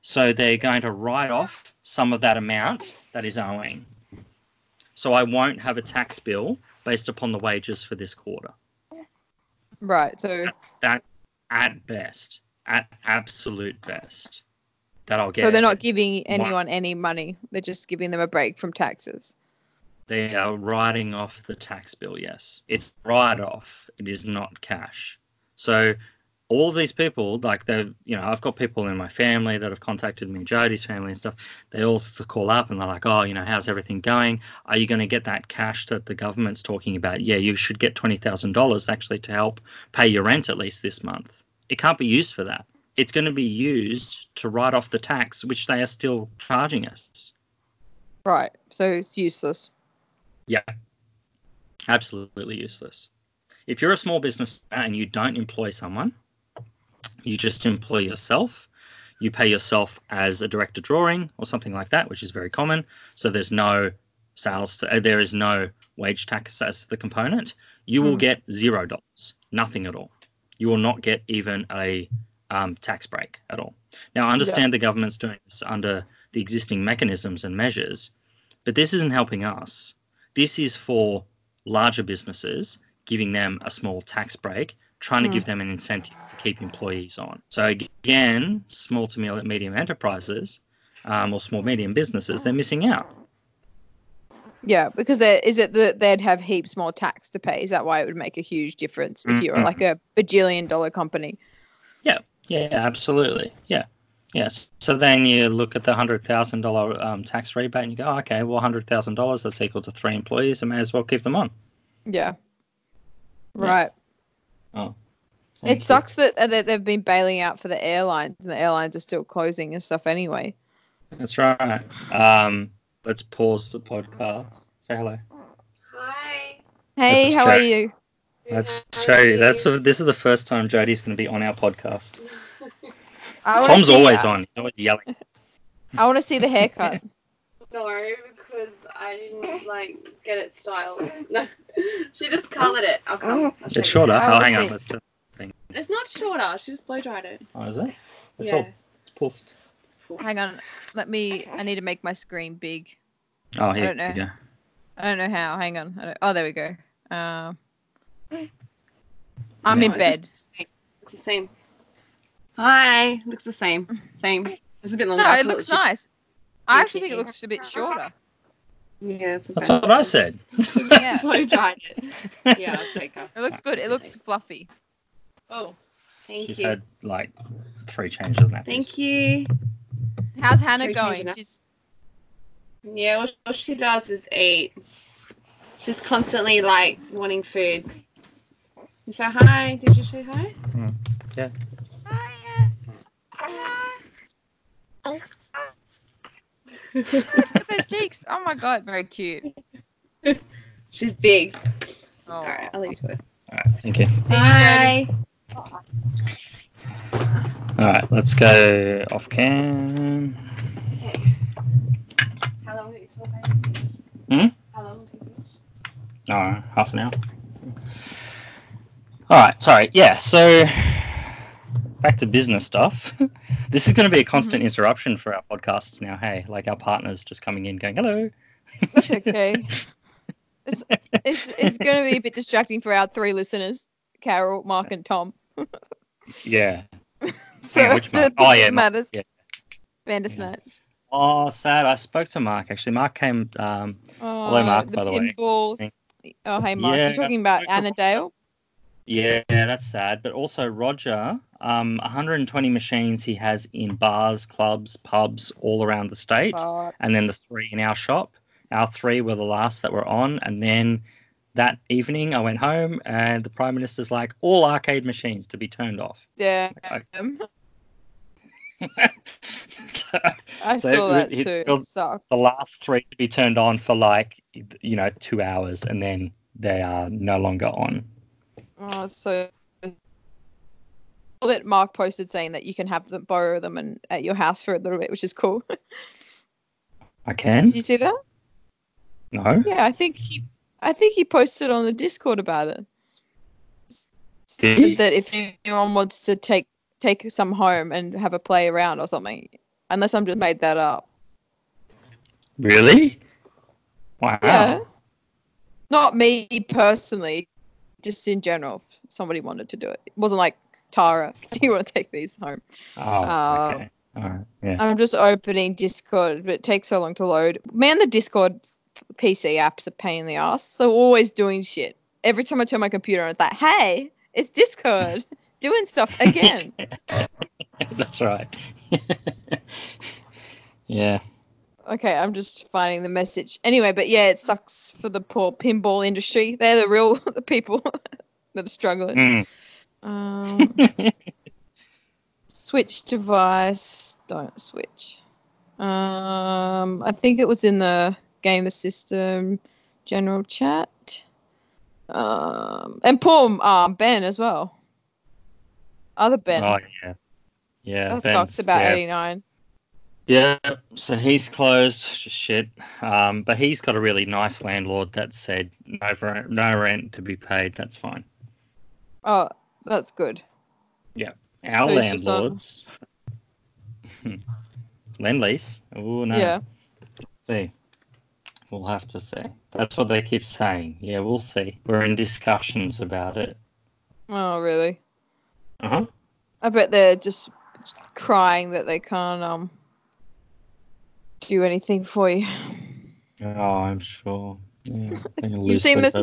[SPEAKER 1] So they're going to write off some of that amount that is owing. So I won't have a tax bill based upon the wages for this quarter.
[SPEAKER 2] Right. So
[SPEAKER 1] That's that at best, at absolute best, that I'll get.
[SPEAKER 2] so they're not giving anyone any money. They're just giving them a break from taxes.
[SPEAKER 1] They are writing off the tax bill. Yes, it's write off. It is not cash. So all of these people, like they, you know, I've got people in my family that have contacted me, Jody's family and stuff. They all call up and they're like, "Oh, you know, how's everything going? Are you going to get that cash that the government's talking about? Yeah, you should get twenty thousand dollars actually to help pay your rent at least this month. It can't be used for that. It's going to be used to write off the tax, which they are still charging us.
[SPEAKER 2] Right. So it's useless. Yeah.
[SPEAKER 1] Absolutely useless. If you're a small business and you don't employ someone, you just employ yourself. You pay yourself as a director drawing or something like that, which is very common. So there's no sales, uh, there is no wage tax as the component. You will
[SPEAKER 2] Mm.
[SPEAKER 1] get zero dollars, nothing at all. You will not get even a um, tax break at all. Now, I understand the government's doing this under the existing mechanisms and measures, but this isn't helping us. This is for larger businesses, giving them a small tax break, trying to
[SPEAKER 2] Hmm.
[SPEAKER 1] give them an incentive to keep employees on. So again, small to medium enterprises um, or small medium businesses, they're missing out.
[SPEAKER 2] Yeah, because there is it that they'd have heaps more tax to pay. Is that why it would make a huge difference if you're
[SPEAKER 1] Mhm.
[SPEAKER 2] like a bajillion dollar company?
[SPEAKER 1] Yeah, yeah, absolutely. Yeah. Yes. So then you look at the hundred thousand dollar um, tax rebate and you go, oh, okay, well, hundred thousand dollars that's equal to three employees. I may as well keep them on.
[SPEAKER 2] Yeah.
[SPEAKER 1] Yeah.
[SPEAKER 2] Right.
[SPEAKER 1] Thank
[SPEAKER 2] It sucks that, uh, that they've been bailing out for the airlines and the airlines are still closing and stuff anyway.
[SPEAKER 1] That's right. Um, let's pause the podcast. Say hello.
[SPEAKER 3] Hi.
[SPEAKER 2] Hey,
[SPEAKER 1] That's
[SPEAKER 2] how are you?
[SPEAKER 1] That's
[SPEAKER 3] How
[SPEAKER 1] Jody.
[SPEAKER 3] you?
[SPEAKER 1] That's the, this is the first time Jody's going to be on our podcast. Tom's
[SPEAKER 2] see-
[SPEAKER 1] always on. He's always yelling.
[SPEAKER 2] I want to see the haircut.
[SPEAKER 3] No, because I didn't like get it styled. No, she just coloured it. I'll come. I'll
[SPEAKER 1] It's shorter.
[SPEAKER 2] I
[SPEAKER 1] Oh, hang on. Let's do
[SPEAKER 3] It's not shorter. She just blow dried it.
[SPEAKER 1] Oh, is it? It's
[SPEAKER 3] yeah.
[SPEAKER 1] all it's puffed.
[SPEAKER 2] Hang on. Let me. I need to make my screen big.
[SPEAKER 1] Oh, here I
[SPEAKER 2] don't know.
[SPEAKER 1] Yeah.
[SPEAKER 2] I don't know how. Hang on. I don't, oh, there we go. Um, I'm
[SPEAKER 3] No,
[SPEAKER 2] in
[SPEAKER 3] it's
[SPEAKER 2] bed.
[SPEAKER 3] just- Looks the same. Hi. Looks the same. Same. It's a bit longer.
[SPEAKER 2] No,
[SPEAKER 3] I
[SPEAKER 2] it looks nice. I actually think it looks a bit shorter.
[SPEAKER 3] Yeah, it's okay.
[SPEAKER 1] That's what I said.
[SPEAKER 2] Yeah.
[SPEAKER 3] blow dried it. Yeah, I'll take her.
[SPEAKER 2] It looks good. It looks fluffy.
[SPEAKER 3] Oh, thank
[SPEAKER 1] She's
[SPEAKER 3] you.
[SPEAKER 1] had like three changes of that.
[SPEAKER 3] Thank you.
[SPEAKER 2] How's Hannah
[SPEAKER 3] Very
[SPEAKER 2] going? She's
[SPEAKER 3] Yeah, all, all she does is eat. She's constantly like wanting food. You say hi. Did you say hi? Hmm.
[SPEAKER 2] Look at those cheeks. Oh my god, very cute.
[SPEAKER 3] She's big.
[SPEAKER 2] Oh.
[SPEAKER 3] All right, I'll leave you to it.
[SPEAKER 1] All right, thank you.
[SPEAKER 3] Bye.
[SPEAKER 1] All right, let's go off cam.
[SPEAKER 3] How long will you talk?
[SPEAKER 1] Hmm?
[SPEAKER 3] How long will you?
[SPEAKER 1] Oh, half an hour. All right, sorry. Yeah, so back to business stuff. this is going to be a constant interruption for our podcast now. Hey, like our partners just coming in, going hello.
[SPEAKER 2] That's okay. It's it's, it's going to be a bit distracting for our three listeners, Carol, Mark, and Tom.
[SPEAKER 1] Yeah.
[SPEAKER 2] So
[SPEAKER 1] Yeah, which Mark? Oh, yeah, Mark,
[SPEAKER 2] matters.
[SPEAKER 1] yeah.
[SPEAKER 2] Bandersnatch.
[SPEAKER 1] Oh, sad. I spoke to Mark actually. Mark came. Um,
[SPEAKER 2] Oh,
[SPEAKER 1] Mark,
[SPEAKER 2] the
[SPEAKER 1] by the way.
[SPEAKER 2] Oh, hey, Mark.
[SPEAKER 1] Yeah,
[SPEAKER 2] You're talking about
[SPEAKER 1] Mark.
[SPEAKER 2] Annadale?
[SPEAKER 1] Yeah, that's sad. But also Roger. Um, 120 machines he has in bars, clubs, pubs all around the state. And then the three in our shop. Our three were the last that were on, and then that evening, I went home, and the prime minister's like, all arcade machines to be turned off. Okay. so,
[SPEAKER 2] I
[SPEAKER 1] So
[SPEAKER 2] saw that
[SPEAKER 1] it
[SPEAKER 2] too. It sucked.
[SPEAKER 1] the last three to be turned on for like you know two hours, and then they are no longer on.
[SPEAKER 2] Oh, so that Mark posted saying that you can have them borrow them and at your house for a little bit, which is cool.
[SPEAKER 1] I can.
[SPEAKER 2] Did you see that?
[SPEAKER 1] No.
[SPEAKER 2] Yeah, I think he, I think he posted on the Discord about it.
[SPEAKER 1] Did?
[SPEAKER 2] That if anyone wants to take take some home and have a play around or something, unless I'm just made that up.
[SPEAKER 1] Really? Wow.
[SPEAKER 2] Yeah. Not me personally, just in general. If somebody wanted to do it. It wasn't like Tara. Do you want to take these home?
[SPEAKER 1] Oh,
[SPEAKER 2] Uh,
[SPEAKER 1] okay. All right. Yeah.
[SPEAKER 2] I'm just opening Discord, but it takes so long to load. Man, the Discord PC app's a pain in the ass. So always doing shit. Every time I turn my computer on, it's like, hey, it's Discord doing stuff again.
[SPEAKER 1] That's right. yeah.
[SPEAKER 2] Okay, I'm just finding the message. Anyway, but yeah, it sucks for the poor pinball industry. They're the real the people that are struggling.
[SPEAKER 1] Mm.
[SPEAKER 2] Um, switch device. Don't switch. Um, I think it was in the game the system general chat. Um, and poor um, Ben as well. Other Ben.
[SPEAKER 1] oh yeah. Yeah.
[SPEAKER 2] that sucks about
[SPEAKER 1] yeah.
[SPEAKER 2] 89.
[SPEAKER 1] Yeah, so he's closed, just shit. Um, but he's got a really nice landlord that said no rent, no rent to be paid. That's fine.
[SPEAKER 2] Oh, that's good.
[SPEAKER 1] Yeah, our
[SPEAKER 2] So on-
[SPEAKER 1] landlords, Lendlease. Oh no.
[SPEAKER 2] Yeah.
[SPEAKER 1] See, we'll have to see. That's what they keep saying. Yeah, we'll see. We're in discussions about it.
[SPEAKER 2] Oh, really?
[SPEAKER 1] Uh huh.
[SPEAKER 2] I bet they're just crying that they can't um do anything for you.
[SPEAKER 1] Oh, I'm sure. Yeah,
[SPEAKER 2] You've seen this-.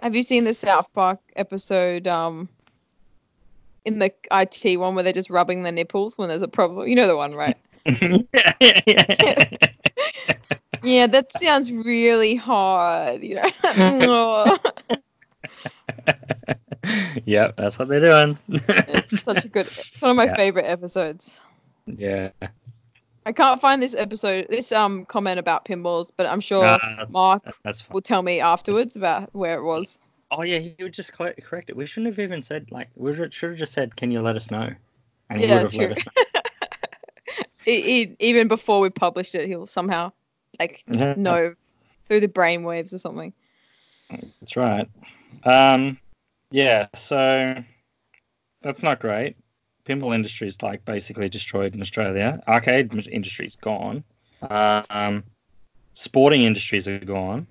[SPEAKER 2] Have you seen the South Park episode um in the IT one where they're just rubbing their nipples when there's a problem? You know the one, right?
[SPEAKER 1] yeah, yeah, yeah.
[SPEAKER 2] Yeah, that sounds really hard, you know.
[SPEAKER 1] yep, that's what they're doing.
[SPEAKER 2] it's such a good it's one of my
[SPEAKER 1] Yeah.
[SPEAKER 2] favorite episodes.
[SPEAKER 1] yeah.
[SPEAKER 2] I can't find this episode this um comment about pinballs, but I'm sure
[SPEAKER 1] Uh,
[SPEAKER 2] Mark will tell me afterwards about where it was.
[SPEAKER 1] Oh yeah, he would just correct it. We shouldn't have even said like we should have just said, "Can you let us know?" And he
[SPEAKER 2] Yeah,
[SPEAKER 1] would have
[SPEAKER 2] true.
[SPEAKER 1] let us
[SPEAKER 2] He, he, even before we published it, he'll somehow like
[SPEAKER 1] know.
[SPEAKER 2] know through the brainwaves or something.
[SPEAKER 1] That's right. Um, yeah, so that's not great. Pinball industry is like basically destroyed in Australia. Arcade m- industry's gone. Um, sporting industries are gone.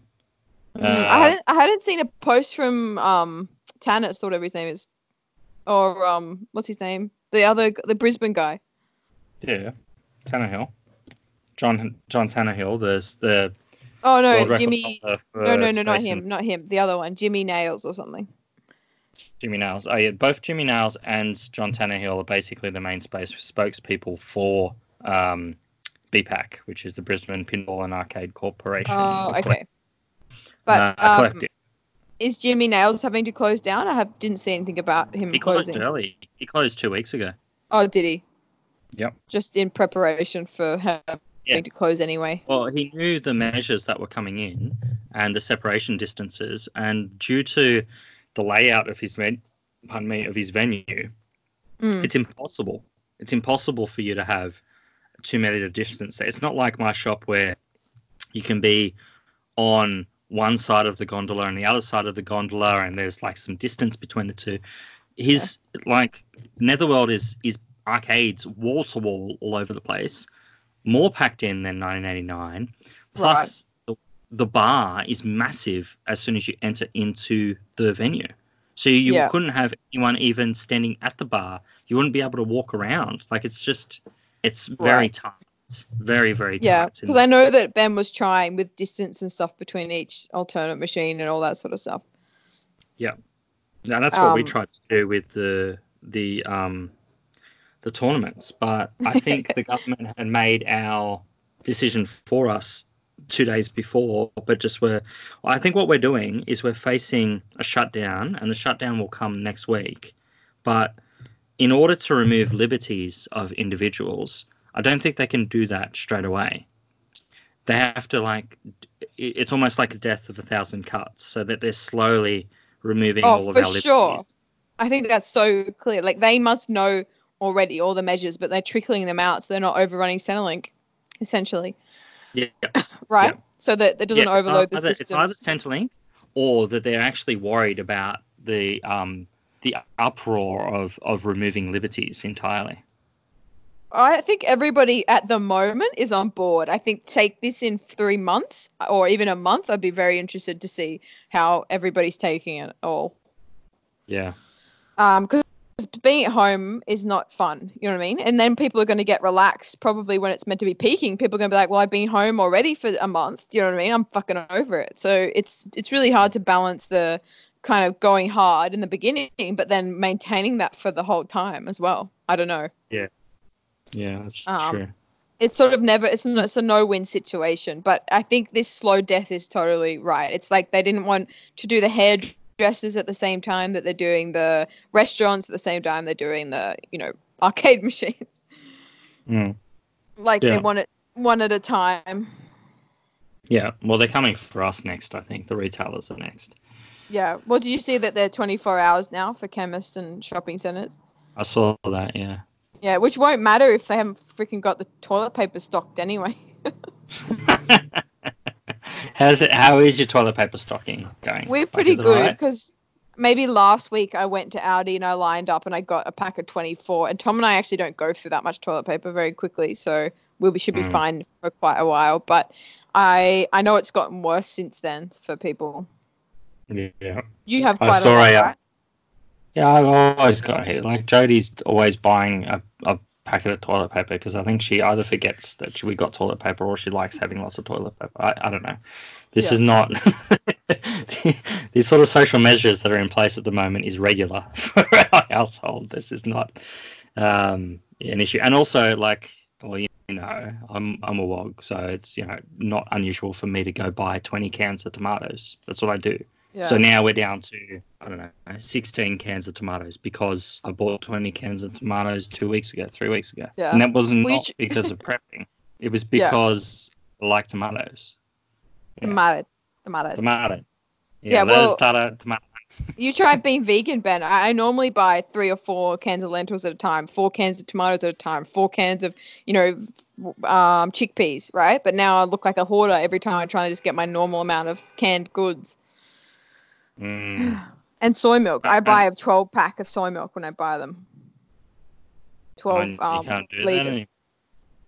[SPEAKER 2] Mm,
[SPEAKER 1] Uh,
[SPEAKER 2] I hadn't I hadn't seen a post from um Tannis or whatever his name is, or um what's his name? The other the Brisbane guy.
[SPEAKER 1] Yeah, Tannehill, John John Tannehill. There's the
[SPEAKER 2] Oh no, Jimmy. No, no, no, not him, not him. The other one, Jimmy Nails or something.
[SPEAKER 1] Jimmy Nails. Oh yeah, both Jimmy Nails and John Tannehill are basically the main space spokespeople for um, BPAC, which is the Brisbane Pinball and Arcade Corporation.
[SPEAKER 2] Oh, okay. But
[SPEAKER 1] uh,
[SPEAKER 2] um, is Jimmy Nails having to close down? I have, didn't see anything about him
[SPEAKER 1] He closed early. He closed two weeks ago.
[SPEAKER 2] Oh, did he?
[SPEAKER 1] Yep.
[SPEAKER 2] Just in preparation for having
[SPEAKER 1] Yeah.
[SPEAKER 2] to close anyway.
[SPEAKER 1] Well, he knew the measures that were coming in and the separation distances, and due to the layout of his ven- pardon me, of his venue,
[SPEAKER 2] Mm.
[SPEAKER 1] it's impossible. It's impossible for you to have two meter distance. It's not like my shop where you can be on one side of the gondola and the other side of the gondola, and there's like some distance between the two. His like Netherworld is is arcades wall to wall all over the place, more packed in than 1989. Plus, the, bar is massive as soon as you enter into the venue. So you
[SPEAKER 2] Yeah.
[SPEAKER 1] couldn't have anyone even standing at the bar. You wouldn't be able to walk around. Like it's just, it's very
[SPEAKER 2] Right.
[SPEAKER 1] tight. Very, very
[SPEAKER 2] Yeah,
[SPEAKER 1] tight.
[SPEAKER 2] because I know that Ben was trying with distance and stuff between each alternate machine and all that sort of stuff. Yeah.
[SPEAKER 1] Now that's what we
[SPEAKER 2] Um,
[SPEAKER 1] tried to do with the the um the tournaments, but I think the government had made our decision for us two days before, but just were. I think what we're doing is we're facing a shutdown, and the shutdown will come next week. But in order to remove liberties of individuals, I don't think they can do that straight away. They have to like, it's almost like a death of a thousand cuts, so that they're slowly removing
[SPEAKER 2] Oh,
[SPEAKER 1] all of
[SPEAKER 2] for
[SPEAKER 1] our liberties.
[SPEAKER 2] sure. I think that's so clear. Like they must know already all the measures, but they're trickling them out so they're not overrunning Centrelink, essentially,
[SPEAKER 1] Yeah,
[SPEAKER 2] right?
[SPEAKER 1] Yeah.
[SPEAKER 2] So that it doesn't
[SPEAKER 1] Yeah,
[SPEAKER 2] overload the
[SPEAKER 1] system. It's either. Centrelink or that they're actually worried about the um the uproar of of removing liberties entirely.
[SPEAKER 2] I think everybody at the moment is on board. I think take this in three months or even a month. I'd be very interested to see how everybody's taking it all.
[SPEAKER 1] Yeah.
[SPEAKER 2] Um, because being at home is not fun. You know what I mean? And then people are going to get relaxed. Probably when it's meant to be peaking, people are going to be like, "Well, I've been home already for a month." You know what I mean? I'm fucking over it. So it's it's really hard to balance the kind of going hard in the beginning, but then maintaining that for the whole time as well. I don't know.
[SPEAKER 1] Yeah, yeah, that's
[SPEAKER 2] Um,
[SPEAKER 1] true.
[SPEAKER 2] it's sort of never it's, it's a no-win situation but i think this slow death is totally right it's like they didn't want to do the hairdressers at the same time that they're doing the restaurants at the same time they're doing the you know arcade machines
[SPEAKER 1] Mm.
[SPEAKER 2] like
[SPEAKER 1] Yeah.
[SPEAKER 2] they want it one at a time
[SPEAKER 1] Yeah. Well, they're coming for us next. I think the retailers are next.
[SPEAKER 2] yeah well do you see that they're 24 hours now for chemists and shopping centers
[SPEAKER 1] I saw that. Yeah.
[SPEAKER 2] yeah which won't matter if they haven't freaking got the toilet paper stocked anyway
[SPEAKER 1] How's it? How is your toilet paper stocking going?
[SPEAKER 2] We're pretty
[SPEAKER 1] it
[SPEAKER 2] good because maybe last week I went to Aldi and I lined up and I got a pack of 24. And Tom and I actually don't go through that much toilet paper very quickly, so we'll should be
[SPEAKER 1] Mm.
[SPEAKER 2] fine for quite a while. But I I know it's gotten worse since then for people.
[SPEAKER 1] Yeah.
[SPEAKER 2] You have
[SPEAKER 1] I
[SPEAKER 2] quite
[SPEAKER 1] saw
[SPEAKER 2] a lot,
[SPEAKER 1] a,
[SPEAKER 2] right?
[SPEAKER 1] Yeah, I've always got it. Like Jody's always buying a, a packet of toilet paper because I think she either forgets that she, we got toilet paper or she likes having lots of toilet paper. I, I don't know. This
[SPEAKER 2] Yeah.
[SPEAKER 1] is not these sort of social measures that are in place at the moment is regular for our household. This is not um, an issue. And also, like, well, you know, I'm I'm a wog, so it's you know not unusual for me to go buy 20 cans of tomatoes. That's what I do.
[SPEAKER 2] Yeah.
[SPEAKER 1] So now we're down to I don't know 16 cans of tomatoes because I bought 20 cans of tomatoes two weeks ago, three weeks ago,
[SPEAKER 2] Yeah.
[SPEAKER 1] and that
[SPEAKER 2] you
[SPEAKER 1] not
[SPEAKER 2] ch-
[SPEAKER 1] because of prepping. It was
[SPEAKER 2] Yeah.
[SPEAKER 1] because I like tomatoes. Yeah.
[SPEAKER 2] Tomato. Tomato.
[SPEAKER 1] Tomato. Yeah,
[SPEAKER 2] Yeah, well-
[SPEAKER 1] tomato, tomato.
[SPEAKER 2] You try being vegan, Ben. I, I normally buy three or four cans of lentils at a time, four cans of tomatoes at a time, four cans of, you know, um, chickpeas, right? But now I look like a hoarder every time I try to just get my normal amount of canned goods.
[SPEAKER 1] Mm.
[SPEAKER 2] And soy milk. I
[SPEAKER 1] Uh,
[SPEAKER 2] buy a 12 pack of soy milk when I buy them. 12
[SPEAKER 1] you
[SPEAKER 2] um,
[SPEAKER 1] do
[SPEAKER 2] liters.
[SPEAKER 1] anymore.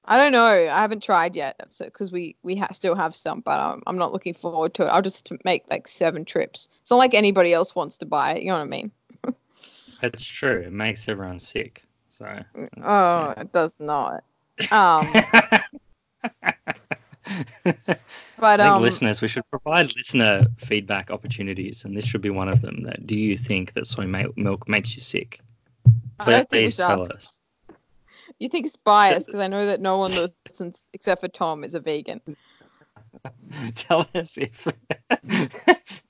[SPEAKER 2] I don't know. I haven't tried yet, so because we we ha- still have some, but um, I'm not looking forward to it. I'll just make like seven trips. It's not like anybody else wants to buy it. You know what I mean?
[SPEAKER 1] That's true. It makes everyone sick. So.
[SPEAKER 2] Oh, it does not. Um, but
[SPEAKER 1] I think
[SPEAKER 2] um,
[SPEAKER 1] listeners, we should provide listener feedback opportunities, and this should be one of them. That do you think that soy milk makes you sick?
[SPEAKER 2] I don't think we
[SPEAKER 1] Please tell
[SPEAKER 2] ask.
[SPEAKER 1] us.
[SPEAKER 2] You think it's biased because I know that no one listens except for Tom is a vegan.
[SPEAKER 1] tell us if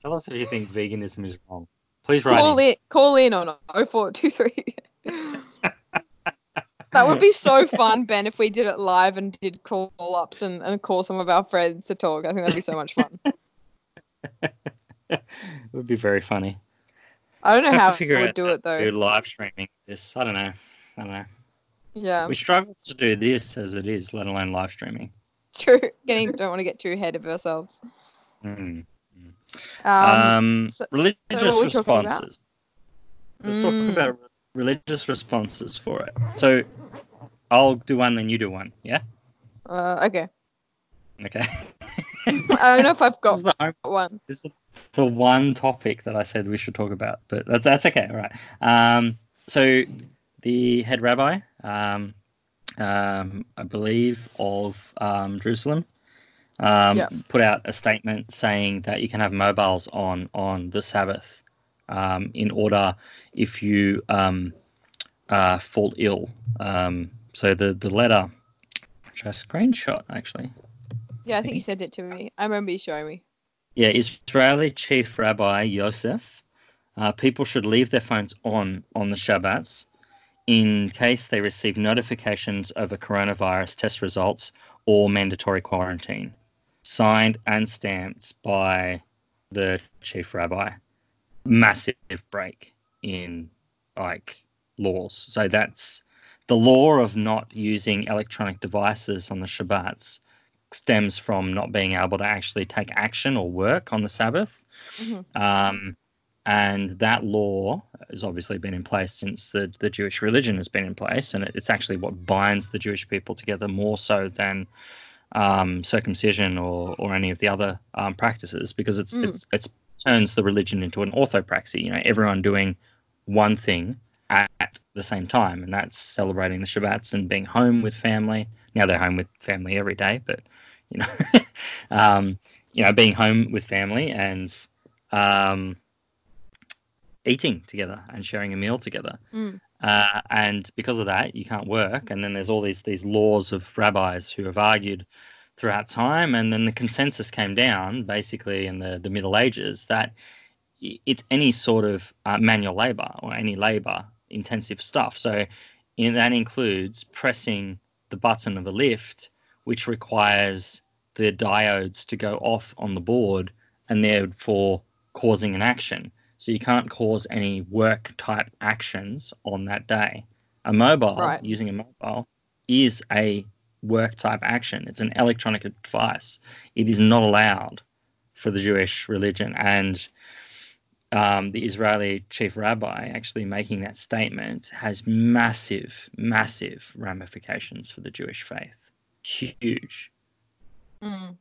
[SPEAKER 1] tell us if you think veganism is wrong. Please write
[SPEAKER 2] Call
[SPEAKER 1] in.
[SPEAKER 2] in, call in on 0423. That would be so fun, Ben, if we did it live and did call ups and, and call some of our friends to talk. I think that'd be so much fun.
[SPEAKER 1] it would be very funny.
[SPEAKER 2] I don't know how we would do it
[SPEAKER 1] to do
[SPEAKER 2] though.
[SPEAKER 1] live streaming this. I don't know. I don't know.
[SPEAKER 2] Yeah,
[SPEAKER 1] We struggle to do this as it is, let alone live streaming.
[SPEAKER 2] true. Getting don't want to get too ahead of ourselves.
[SPEAKER 1] Mm.
[SPEAKER 2] Um,
[SPEAKER 1] Um,
[SPEAKER 2] so-
[SPEAKER 1] religious
[SPEAKER 2] what are we talking about?
[SPEAKER 1] responses. Let's
[SPEAKER 2] Mm.
[SPEAKER 1] talk about religious responses for it. So, I'll do one, then you do one. Yeah.
[SPEAKER 2] uh, okay.
[SPEAKER 1] Okay.
[SPEAKER 2] I don't know if I've got
[SPEAKER 1] the
[SPEAKER 2] one.
[SPEAKER 1] this is the one topic that I said we should talk about, but that's that's okay. All right. Um, so the head rabbi, um, um, I believe of um, Jerusalem, um,
[SPEAKER 2] Yeah.
[SPEAKER 1] put out a statement saying that you can have mobiles on on the Sabbath, um, in order if you um, uh, fall ill. Um, so the the letter, which I screenshot actually.
[SPEAKER 2] Yeah, I think you sent it to me. I remember you showing me.
[SPEAKER 1] Yeah, Israeli Chief Rabbi Yosef. Uh, people should leave their phones on on the Shabbats in case they receive notifications over coronavirus test results or mandatory quarantine. Signed and stamped by the chief rabbi. Massive break in like laws. So that's the law of not using electronic devices on the Shabbats stems from not being able to actually take action or work on the Sabbath.
[SPEAKER 2] Mhm.
[SPEAKER 1] Um, and that law has obviously been in place since the, the Jewish religion has been in place, and it, it's actually what binds the Jewish people together more so than um, circumcision or, or any of the other um, practices, because it's,
[SPEAKER 2] Mm.
[SPEAKER 1] it's it's turns the religion into an orthopraxy. You know, everyone doing one thing at, the same time, and that's celebrating the Shabbats and being home with family. Now they're home with family every day, but you know, um, you know, being home with family and um, eating together and sharing a meal together.
[SPEAKER 2] Mm.
[SPEAKER 1] Uh, and because of that, you can't work. And then there's all these these laws of rabbis who have argued throughout time, and then the consensus came down basically in the the Middle Ages that it's any sort of uh, manual labor or any labor intensive stuff. So in, that includes pressing the button of a lift, which requires the diodes to go off on the board and therefore causing an action. So you can't cause any work type actions on that day. A mobile,
[SPEAKER 2] Right.
[SPEAKER 1] using a mobile, is a work type action. It's an electronic device. It is not allowed for the Jewish religion. And um, the Israeli chief rabbi actually making that statement has massive, massive ramifications for the Jewish faith. Huge.
[SPEAKER 2] Mm.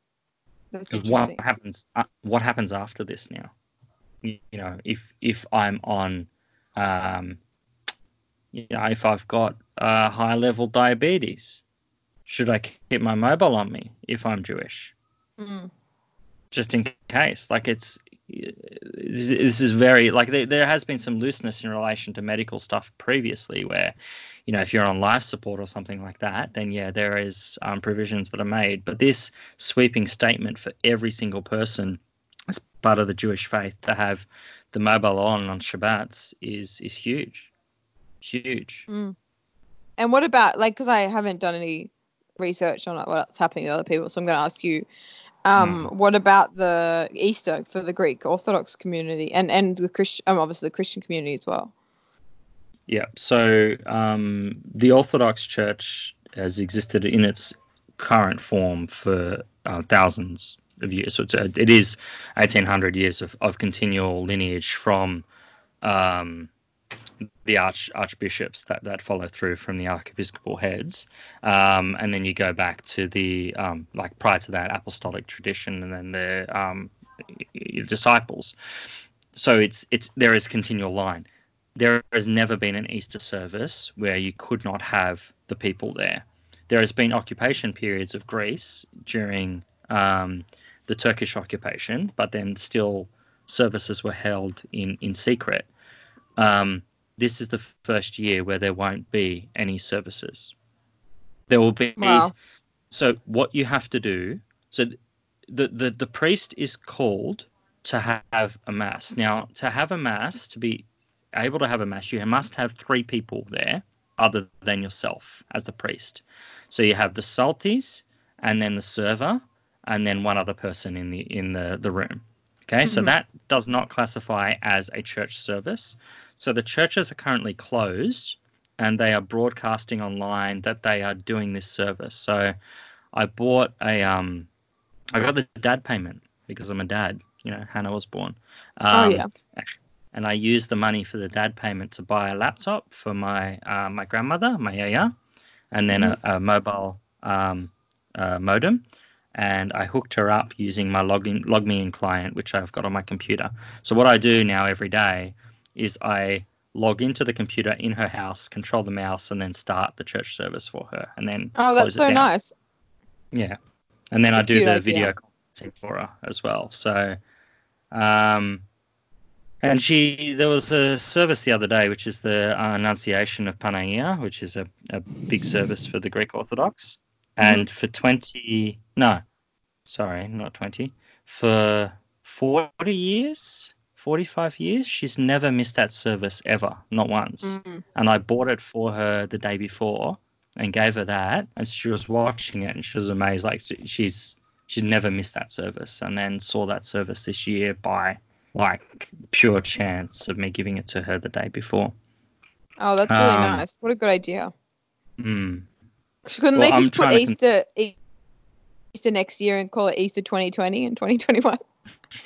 [SPEAKER 2] That's
[SPEAKER 1] what happens? Uh, what happens after this now? You, you know, if if I'm on, um, you know, if I've got uh, high level diabetes, should I keep my mobile on me if I'm Jewish?
[SPEAKER 2] Mm.
[SPEAKER 1] just in case. Like it's this is very like there, there has been some looseness in relation to medical stuff previously, where you know if you're on life support or something like that, then yeah, there is um, provisions that are made. But this sweeping statement for every single person as part of the Jewish faith to have the mobile on on Shabbats is is huge, huge.
[SPEAKER 2] Mm. And what about like because I haven't done any research on what's happening to other people, so I'm going to ask you. Um, What about the Easter for the Greek Orthodox community and and the Christian, um, obviously the Christian community as well?
[SPEAKER 1] Yeah. So um, the Orthodox Church has existed in its current form for uh, thousands of years. So it's a, it is 1800 years of, of continual lineage from um, the arch archbishops that, that follow through from the archiepiscopal heads, um, and then you go back to the um, like prior to that apostolic tradition, and then the um, disciples. So it's it's there is continual line there has never been an Easter service where you could not have the people there. There has been occupation periods of Greece during um, the Turkish occupation, but then still services were held in in secret. Um, this is the first year where there won't be any services. There will be.
[SPEAKER 2] Wow.
[SPEAKER 1] So what you have to do. So the the the priest is called to have a mass. Now to have a mass to be able to have a mass, you must have three people there other than yourself as the priest. So you have the psaltis, and then the server, and then one other person in the in the the room. Okay, so
[SPEAKER 2] Mhm.
[SPEAKER 1] that does not classify as a church service. So the churches are currently closed, and they are broadcasting online that they are doing this service. So I bought a um, I got the dad payment because I'm a dad. You know, Hannah was born.
[SPEAKER 2] oh
[SPEAKER 1] Um,
[SPEAKER 2] yeah.
[SPEAKER 1] and I used the money for the dad payment to buy a laptop for my uh, my grandmother, my yaya, and then a, a mobile um, uh, modem. And I hooked her up using my login LogMeIn client, which I've got on my computer. So what I do now every day is I log into the computer in her house, control the mouse, and then start the church service for her, and then
[SPEAKER 2] Oh, that's so
[SPEAKER 1] down.
[SPEAKER 2] nice.
[SPEAKER 1] Yeah, and then I do the
[SPEAKER 2] idea.
[SPEAKER 1] video conferencing for her as well. So, um, and she there was a service the other day, which is the uh, Annunciation of Panagia, which is a, a big service for the Greek Orthodox,
[SPEAKER 2] Mm-hmm.
[SPEAKER 1] and for twenty no, sorry, not 20, for 40 years, 45 years. She's never missed that service ever, not once.
[SPEAKER 2] Mm.
[SPEAKER 1] And I bought it for her the day before and gave her that, and she was watching it and she was amazed. Like she- she's she's never missed that service, and then saw that service this year by like pure chance of me giving it to her the day before.
[SPEAKER 2] Oh, that's really
[SPEAKER 1] Um,
[SPEAKER 2] nice. What a good idea.
[SPEAKER 1] Mm.
[SPEAKER 2] Couldn't
[SPEAKER 1] well,
[SPEAKER 2] they just put
[SPEAKER 1] trying to
[SPEAKER 2] Easter next year and call it Easter 2020 and 2021?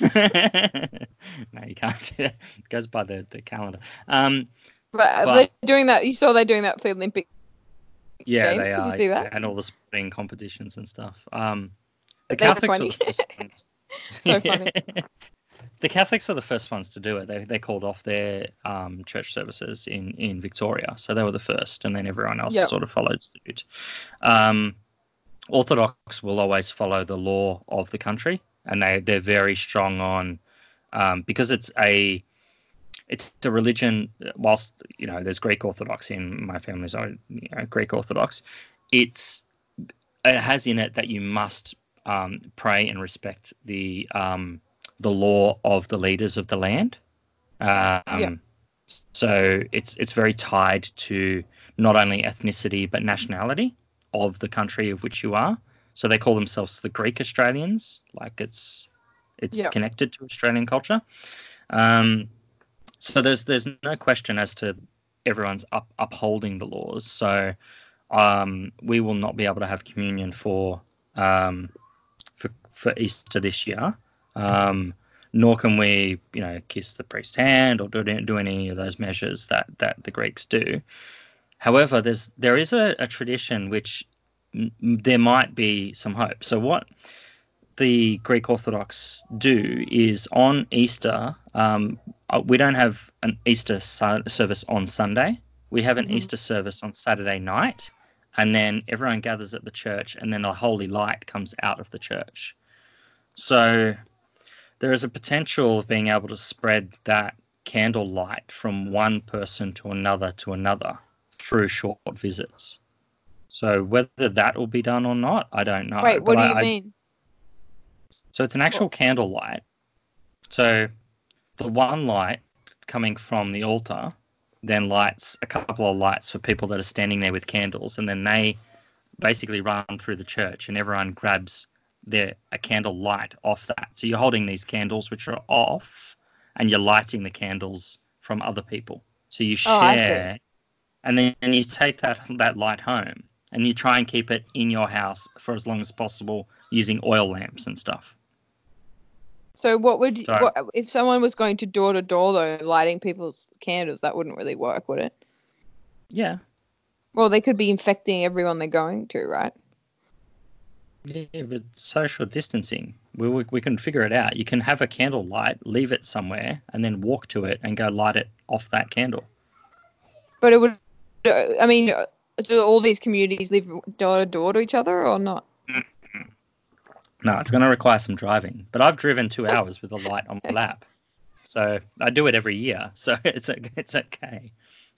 [SPEAKER 1] no, you can't. It goes by the, the calendar. Um,
[SPEAKER 2] But
[SPEAKER 1] Well-
[SPEAKER 2] they're doing that. You saw they're doing that for the Olympic.
[SPEAKER 1] yeah,
[SPEAKER 2] Games,
[SPEAKER 1] they
[SPEAKER 2] did
[SPEAKER 1] are.
[SPEAKER 2] you see that?
[SPEAKER 1] And all the sporting competitions and stuff. Um, the
[SPEAKER 2] They were
[SPEAKER 1] Catholics the first.
[SPEAKER 2] So funny.
[SPEAKER 1] the Catholics are the first ones to do it. They, they called off their um, church services in, in Victoria. So they were the first, and then everyone else
[SPEAKER 2] Yep.
[SPEAKER 1] sort of followed suit. Um, Orthodox will always follow the law of the country, and they, they're very strong on um, because it's a it's a religion. Whilst you know there's Greek Orthodox in my family's own you know, Greek Orthodox, it's it has in it that you must um, pray and respect the um, the law of the leaders of the land. Um,
[SPEAKER 2] Yeah.
[SPEAKER 1] So it's it's very tied to not only ethnicity but nationality of the country of which you are. So they call themselves the Greek Australians, like it's it's
[SPEAKER 2] Yeah.
[SPEAKER 1] connected to Australian culture. Um, so there's there's no question as to everyone's up, upholding the laws. So um, we will not be able to have communion for um, for for Easter this year. Um, nor can we, you know, kiss the priest's hand or do, do any of those measures that that the Greeks do. However, there's there is a, a tradition which there might be some hope. So what the Greek Orthodox do is on Easter, um, uh, we don't have an Easter su- service on Sunday. We have an
[SPEAKER 2] Mhm.
[SPEAKER 1] Easter service on Saturday night, and then everyone gathers at the church, and then the holy light comes out of the church. So there is a potential of being able to spread that candle light from one person to another to another through short visits. So whether that will be done or not, I don't know.
[SPEAKER 2] Wait, what
[SPEAKER 1] But
[SPEAKER 2] do you
[SPEAKER 1] I- I-
[SPEAKER 2] mean?
[SPEAKER 1] so it's an actual candle light. So the one light coming from the altar then lights a couple of lights for people that are standing there with candles, and then they basically run through the church, and everyone grabs their a candle light off that. So you're holding these candles which are off, and you're lighting the candles from other people. So you
[SPEAKER 2] Oh,
[SPEAKER 1] share, and then and you take that that light home, and you try and keep it in your house for as long as possible using oil lamps and stuff.
[SPEAKER 2] So what would
[SPEAKER 1] Sorry.
[SPEAKER 2] what, if someone was going to door to door though, lighting people's candles? That wouldn't really work, would it?
[SPEAKER 1] Yeah,
[SPEAKER 2] Well, they could be infecting everyone they're going to, right?
[SPEAKER 1] Yeah, but social distancing, we, we we can figure it out. You can have a candle light, leave it somewhere, and then walk to it and go light it off that candle.
[SPEAKER 2] But it would. Uh, I mean, uh, do all these communities live door to door to each other or not?
[SPEAKER 1] No, it's going to require some driving, but I've driven two hours with a light on my lap, so I do it every year. So it's it's okay.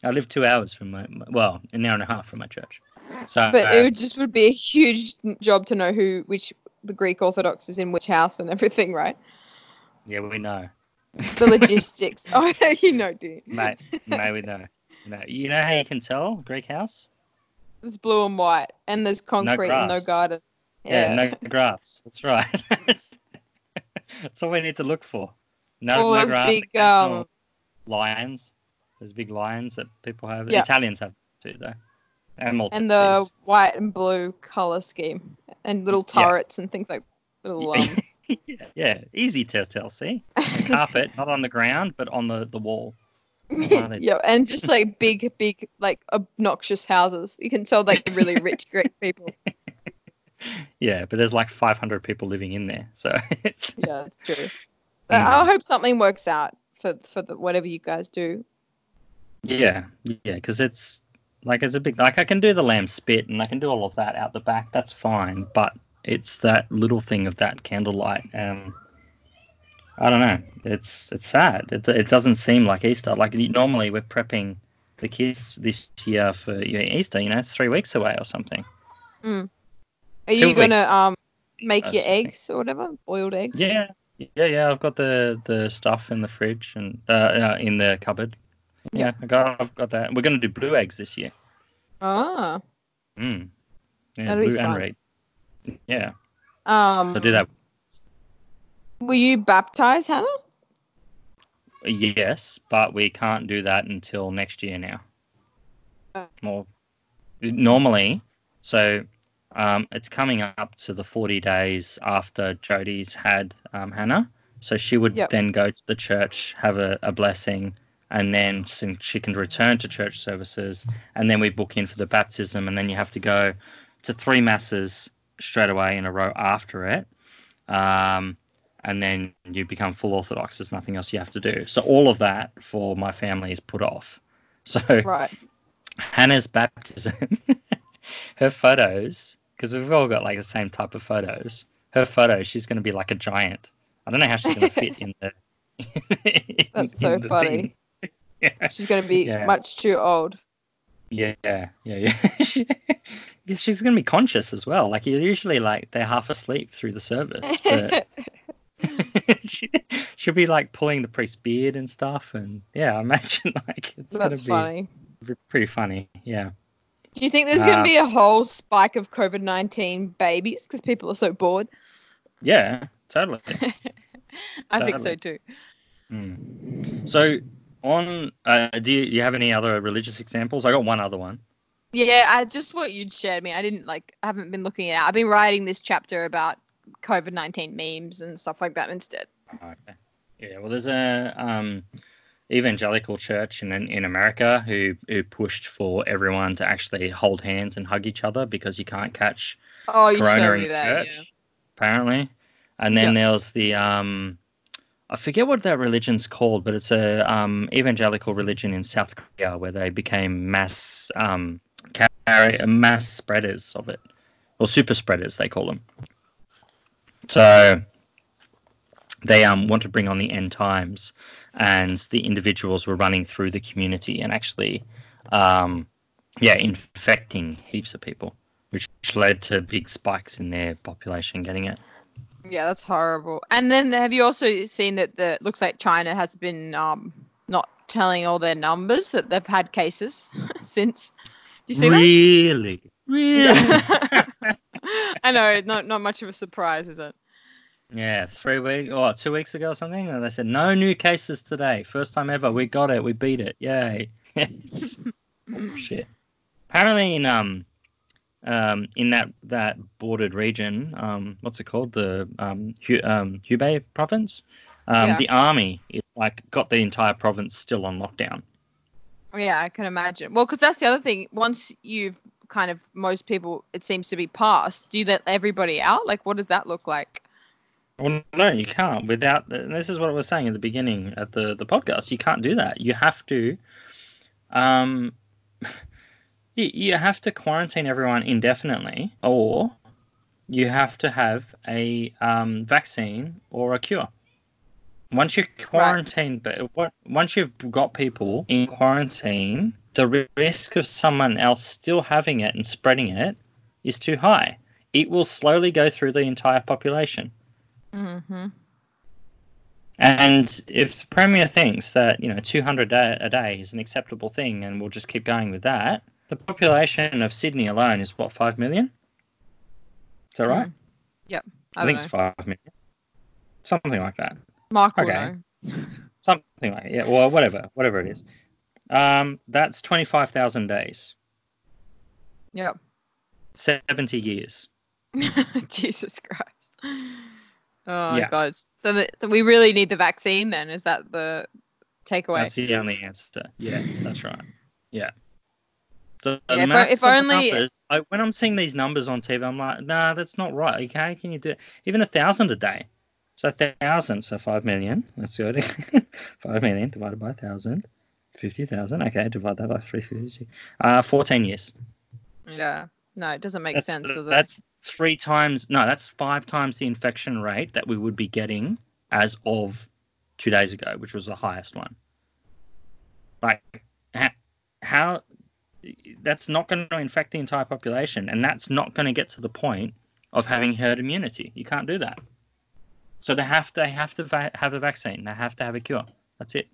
[SPEAKER 1] I live two hours from my well, an hour and a half from my church. So
[SPEAKER 2] But it would just would be a huge job to know who which the Greek Orthodox is in which house and everything, right?
[SPEAKER 1] yeah, we know,
[SPEAKER 2] The logistics. oh, you know, dude.
[SPEAKER 1] mate. May we know. No, you know how you can tell Greek house?
[SPEAKER 2] It's blue and white, and there's concrete and no garden.
[SPEAKER 1] Yeah, no grass. That's right. That's all we need to look for. No,
[SPEAKER 2] all
[SPEAKER 1] no grass.
[SPEAKER 2] big um,
[SPEAKER 1] lions. There's big lions that people have.
[SPEAKER 2] Yeah.
[SPEAKER 1] Italians have too, though. And
[SPEAKER 2] and the white and blue color scheme, and little
[SPEAKER 1] Yeah.
[SPEAKER 2] turrets and things like little um,
[SPEAKER 1] yeah, yeah, easy to tell. See, carpet not on the ground, but on the the wall.
[SPEAKER 2] Yeah, and just like big, big, like obnoxious houses. You can tell like really rich Greek people.
[SPEAKER 1] Yeah, but there's like 500 people living in there, so it's
[SPEAKER 2] Yeah, it's true. I hope something works out for for the, whatever you guys do.
[SPEAKER 1] Yeah, yeah, because it's like it's a big like I can do the lamb spit and I can do all of that out the back. That's fine, but it's that little thing of that candlelight. Um, I don't know. It's it's sad. It, it doesn't seem like Easter. Like normally we're prepping the kids this year for Easter. You know, it's three weeks away or something.
[SPEAKER 2] Are
[SPEAKER 1] Two
[SPEAKER 2] you
[SPEAKER 1] weeks.
[SPEAKER 2] gonna um make your eggs or whatever, boiled eggs.
[SPEAKER 1] Yeah, yeah, yeah. I've got the the stuff in the fridge and uh, uh in the cupboard. Yeah, I got I've got that. We're gonna do blue eggs this year.
[SPEAKER 2] Ah.
[SPEAKER 1] Mm. Yeah,
[SPEAKER 2] That'll
[SPEAKER 1] blue and red. Yeah,
[SPEAKER 2] Um.
[SPEAKER 1] so do that.
[SPEAKER 2] Were you baptized, Hannah?
[SPEAKER 1] Yes, but we can't do that until next year now. More normally, so um, it's coming up to the 40 days after Jodie's had um, Hannah. So she would
[SPEAKER 2] Yep.
[SPEAKER 1] then go to the church, have a, a blessing, and then she can return to church services. And then we book in for the baptism, and then you have to go to three masses straight away in a row after it. Um, and then you become full Orthodox. There's nothing else you have to do. So all of that for my family is put off. So
[SPEAKER 2] Right.
[SPEAKER 1] Hannah's baptism, her photos, because we've all got like the same type of photos. Her photos, she's going to be like a giant. I don't know how she's going to fit in the. in-
[SPEAKER 2] That's so
[SPEAKER 1] the
[SPEAKER 2] funny.
[SPEAKER 1] Yeah.
[SPEAKER 2] She's gonna be
[SPEAKER 1] Yeah.
[SPEAKER 2] much too old.
[SPEAKER 1] Yeah, yeah, yeah. yeah. She's going to be conscious as well. Like you're usually like they're half asleep through the service, but she, she'll be like pulling the priest's beard and stuff, and yeah, I imagine like it's
[SPEAKER 2] That's
[SPEAKER 1] gonna
[SPEAKER 2] funny.
[SPEAKER 1] be pretty funny. Yeah.
[SPEAKER 2] Do you think there's gonna
[SPEAKER 1] Uh,
[SPEAKER 2] be a whole spike of COVID nineteen babies because people are so bored?
[SPEAKER 1] Yeah, totally.
[SPEAKER 2] I think so too.
[SPEAKER 1] Mm. So on, uh, do you, you have any other religious examples? I got one other one.
[SPEAKER 2] Yeah, I just what you'd shared me. I didn't like. I haven't been looking at. I've been writing this chapter about COVID nineteen memes and stuff like that instead.
[SPEAKER 1] Okay. Yeah, well, there's a um, evangelical church in in America who who pushed for everyone to actually hold hands and hug each other because you can't catch
[SPEAKER 2] Oh, you
[SPEAKER 1] corona in
[SPEAKER 2] that.
[SPEAKER 1] church, apparently. And then there was the um, I forget what that religion's called, but it's a um, evangelical religion in South Korea where they became mass um, carry, mass spreaders of it, or super spreaders they call them. So they um, want to bring on the end times, and the individuals were running through the community and actually, um, yeah, infecting heaps of people, which led to big spikes in their population getting it.
[SPEAKER 2] Yeah. that's horrible. And then have you also seen that the looks like China has been um not telling all their numbers that they've had cases since. Do you see that?
[SPEAKER 1] really, really.
[SPEAKER 2] I know, not not much of a surprise, is it?
[SPEAKER 1] Yeah, three weeks or two weeks ago or something, and they said no new cases today. First time ever. We got it. We beat it. Yay! Oh, shit. Apparently, in um, um, in that that bordered region, um, what's it called? The um, Hu- um Hubei province. Um,
[SPEAKER 2] Yeah.
[SPEAKER 1] the army is like got the entire province still on lockdown.
[SPEAKER 2] Yeah, I can imagine. Well, because that's the other thing. Once you've kind of most people, it seems to be passed. Do you let everybody out? Like, what does that look like?
[SPEAKER 1] Well, no, you can't. Without and this is what I was saying at the beginning at the the podcast. You can't do that. You have to, um, you, you have to quarantine everyone indefinitely, or you have to have a um, vaccine or a cure. Once you quarantine, but what once you've got people in quarantine, the risk of someone else still having it and spreading it is too high. It will slowly go through the entire population.
[SPEAKER 2] Mm-hmm.
[SPEAKER 1] And if the Premier thinks that, you know, 200 a a day is an acceptable thing and we'll just keep going with that, the population of Sydney alone is what, 5 million? Is that right?
[SPEAKER 2] I,
[SPEAKER 1] I, think it's 5 million. Something like that.
[SPEAKER 2] Mark
[SPEAKER 1] okay. Something like Yeah, well, whatever. Whatever it is. Um, that's 25,000 days.
[SPEAKER 2] Yeah.
[SPEAKER 1] 70 years.
[SPEAKER 2] Jesus Christ. Oh
[SPEAKER 1] Yeah.
[SPEAKER 2] God. So, the, so we really need the vaccine then? Is that the takeaway?
[SPEAKER 1] That's the only answer. Yeah, that's right. Yeah. So
[SPEAKER 2] Yeah, if- if only-
[SPEAKER 1] numbers, I, when I'm seeing these numbers on TV, I'm like, nah, that's not right. Okay, can you do it? Even a thousand a day? So a thousand, so five million. Let's go five million divided by a thousand. Fifty thousand. Okay, divide that by three fifty. Uh, fourteen years.
[SPEAKER 2] Yeah. No, it doesn't make
[SPEAKER 1] That's,
[SPEAKER 2] sense, does it?
[SPEAKER 1] that's three times. No, that's five times the infection rate that we would be getting as of two days ago, which was the highest one. Like, how, how that's not going to infect the entire population, and that's not going to get to the point of having herd immunity. You can't do that. So they have to they have to va- have a vaccine. They have to have a cure. That's it.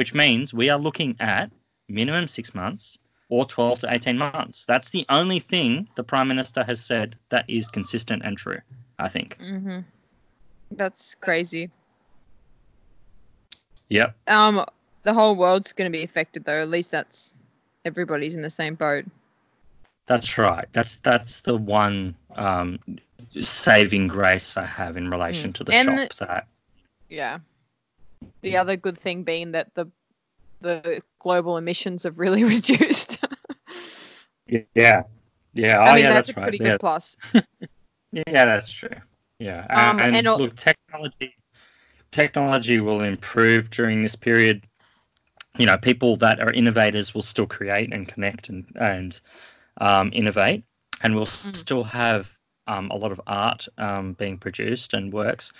[SPEAKER 1] Which means we are looking at minimum six months or 12 to 18 months. That's the only thing the prime minister has said that is consistent and true. I think.
[SPEAKER 2] hmm That's crazy.
[SPEAKER 1] Yep.
[SPEAKER 2] Um, the whole world's going to be affected though. At least that's everybody's in the same boat.
[SPEAKER 1] That's right. That's that's the one um, saving grace I have in relation
[SPEAKER 2] Mm.
[SPEAKER 1] to the
[SPEAKER 2] And
[SPEAKER 1] shop. That
[SPEAKER 2] Yeah. The other good thing being that the the global emissions have really reduced.
[SPEAKER 1] yeah, yeah. Oh,
[SPEAKER 2] I mean,
[SPEAKER 1] yeah,
[SPEAKER 2] that's,
[SPEAKER 1] that's,
[SPEAKER 2] a
[SPEAKER 1] right.
[SPEAKER 2] pretty
[SPEAKER 1] yeah.
[SPEAKER 2] good plus.
[SPEAKER 1] Yeah, that's true. Yeah,
[SPEAKER 2] Um,
[SPEAKER 1] and, and
[SPEAKER 2] and
[SPEAKER 1] look, technology technology will improve during this period. You know, people that are innovators will still create and connect and and um, innovate, and we'll
[SPEAKER 2] Mm.
[SPEAKER 1] still have um, a lot of art um, being produced and works.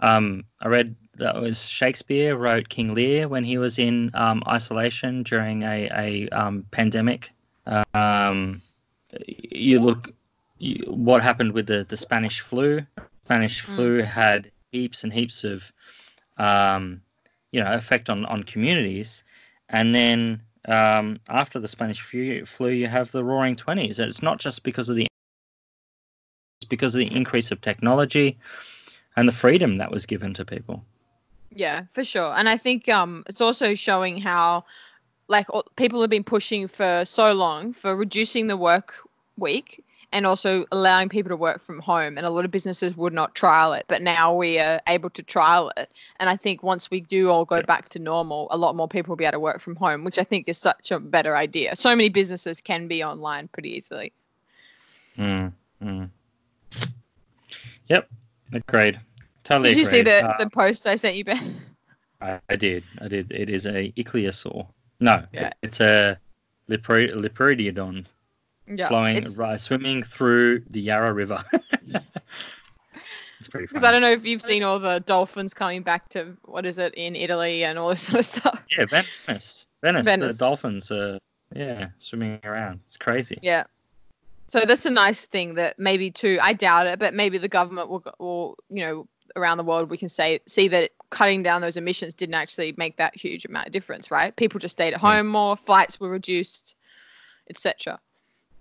[SPEAKER 1] Um, I read that was Shakespeare wrote King Lear when he was in um, isolation during a, a um, pandemic. Um, you look you, what happened with the, the Spanish flu. Spanish
[SPEAKER 2] Mm.
[SPEAKER 1] flu had heaps and heaps of um, you know effect on, on communities, and then um, after the Spanish flu, flu, you have the Roaring Twenties. And it's not just because of the it's because of the increase of technology and the freedom that was given to people.
[SPEAKER 2] Yeah, for sure. And I think um, it's also showing how, like, people have been pushing for so long for reducing the work week and also allowing people to work from home. And a lot of businesses would not trial it, but now we are able to trial it. And I think once we do all go
[SPEAKER 1] Yeah.
[SPEAKER 2] back to normal, a lot more people will be able to work from home, which I think is such a better idea. So many businesses can be online pretty easily.
[SPEAKER 1] Mm, mm. Yep, agreed. Totally
[SPEAKER 2] Did you see the,
[SPEAKER 1] Uh,
[SPEAKER 2] the post I sent you, Ben?
[SPEAKER 1] I, I did. I did. It is a ichthyosaur. No,
[SPEAKER 2] Yeah.
[SPEAKER 1] it's a Leporidiodon
[SPEAKER 2] Yeah,
[SPEAKER 1] flowing,
[SPEAKER 2] it's-
[SPEAKER 1] ri- swimming through the Yarra River. it's pretty
[SPEAKER 2] Because. I don't know if you've seen all the dolphins coming back to what is it in Italy and all this sort of stuff.
[SPEAKER 1] Yeah, Venice. Venice.
[SPEAKER 2] Venice.
[SPEAKER 1] The dolphins are, yeah, swimming around. It's crazy.
[SPEAKER 2] Yeah. So that's a nice thing that maybe too. I doubt it, but maybe the government will, will you know, around the world we can say see that cutting down those emissions didn't actually make that huge amount of difference, right? People just stayed at home more, flights were reduced, etc.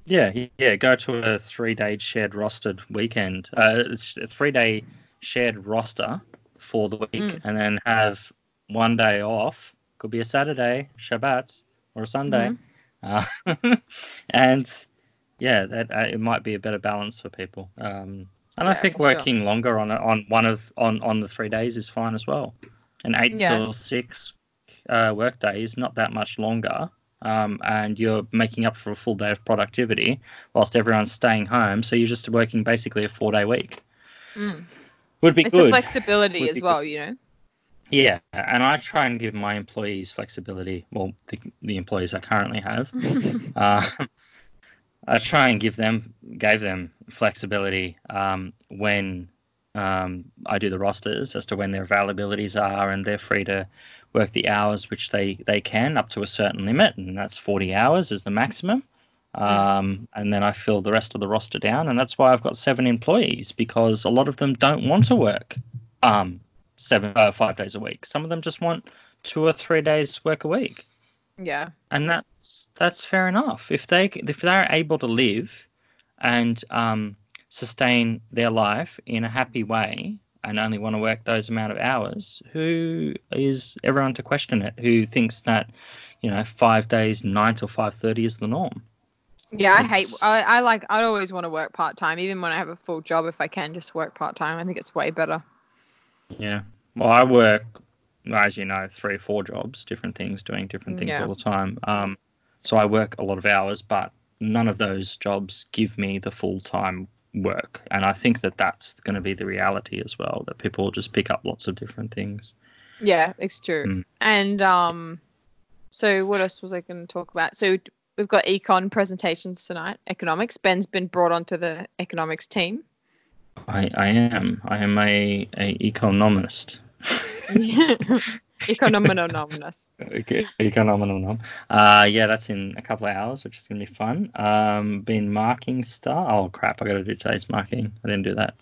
[SPEAKER 1] Yeah, yeah. Go to a three-day shared rostered weekend. Uh, it's a three-day shared roster for the week,
[SPEAKER 2] Mm.
[SPEAKER 1] and then have one day off. Could be a Saturday, Shabbat, or a Sunday. Uh, and yeah, that uh, it might be a better balance for people. Um, and I think
[SPEAKER 2] for sure.
[SPEAKER 1] working longer on on one of on on the three days is fine as well. An eight
[SPEAKER 2] Yeah.
[SPEAKER 1] till six uh, work day is not that much longer. Um, and you're making up for a full day of productivity whilst everyone's staying home. So you're just working basically a four day week.
[SPEAKER 2] Mm.
[SPEAKER 1] Would be
[SPEAKER 2] It's
[SPEAKER 1] good.
[SPEAKER 2] the flexibility
[SPEAKER 1] Would
[SPEAKER 2] as well, you know.
[SPEAKER 1] yeah, and I try and give my employees flexibility. Well, the, the employees I currently have, uh, I try and give them gave them flexibility um, when um, I do the rosters as to when their availabilities are, and they're free to work the hours which they they can up to a certain limit, and that's 40 hours is the maximum. Um, and then I fill the rest of the roster down, and that's why I've got seven employees because a lot of them don't want to work um, seven uh, five days a week. Some of them just want two or three days work a week
[SPEAKER 2] yeah.
[SPEAKER 1] and that's that's fair enough. If they if they're able to live and um, sustain their life in a happy way and only want to work those amount of hours, who is everyone to question it? Who thinks that you know five days nine till five thirty is the norm?
[SPEAKER 2] Yeah, I hate. I, I like. I always want to work part time, even when I have a full job. If I can, just work part time. I think it's way better.
[SPEAKER 1] Yeah. Well, I work, as you know, three or four jobs, different things, doing different things
[SPEAKER 2] Yeah.
[SPEAKER 1] all the time. Um, so I work a lot of hours, but none of those jobs give me the full time work. And I think that that's going to be the reality as well, that people just pick up lots of different things.
[SPEAKER 2] Yeah, it's true.
[SPEAKER 1] Mm.
[SPEAKER 2] And um, so what else was I going to talk about? So we've got econ presentations tonight. Economics. Ben's been brought onto the economics team.
[SPEAKER 1] I, I am. I am a, a economist.
[SPEAKER 2] Economonomnus.
[SPEAKER 1] Okay, Econominal Uh, yeah, that's in a couple of hours, which is gonna be fun. Um, been marking stuff. Oh crap! I gotta do today's marking. I didn't do that.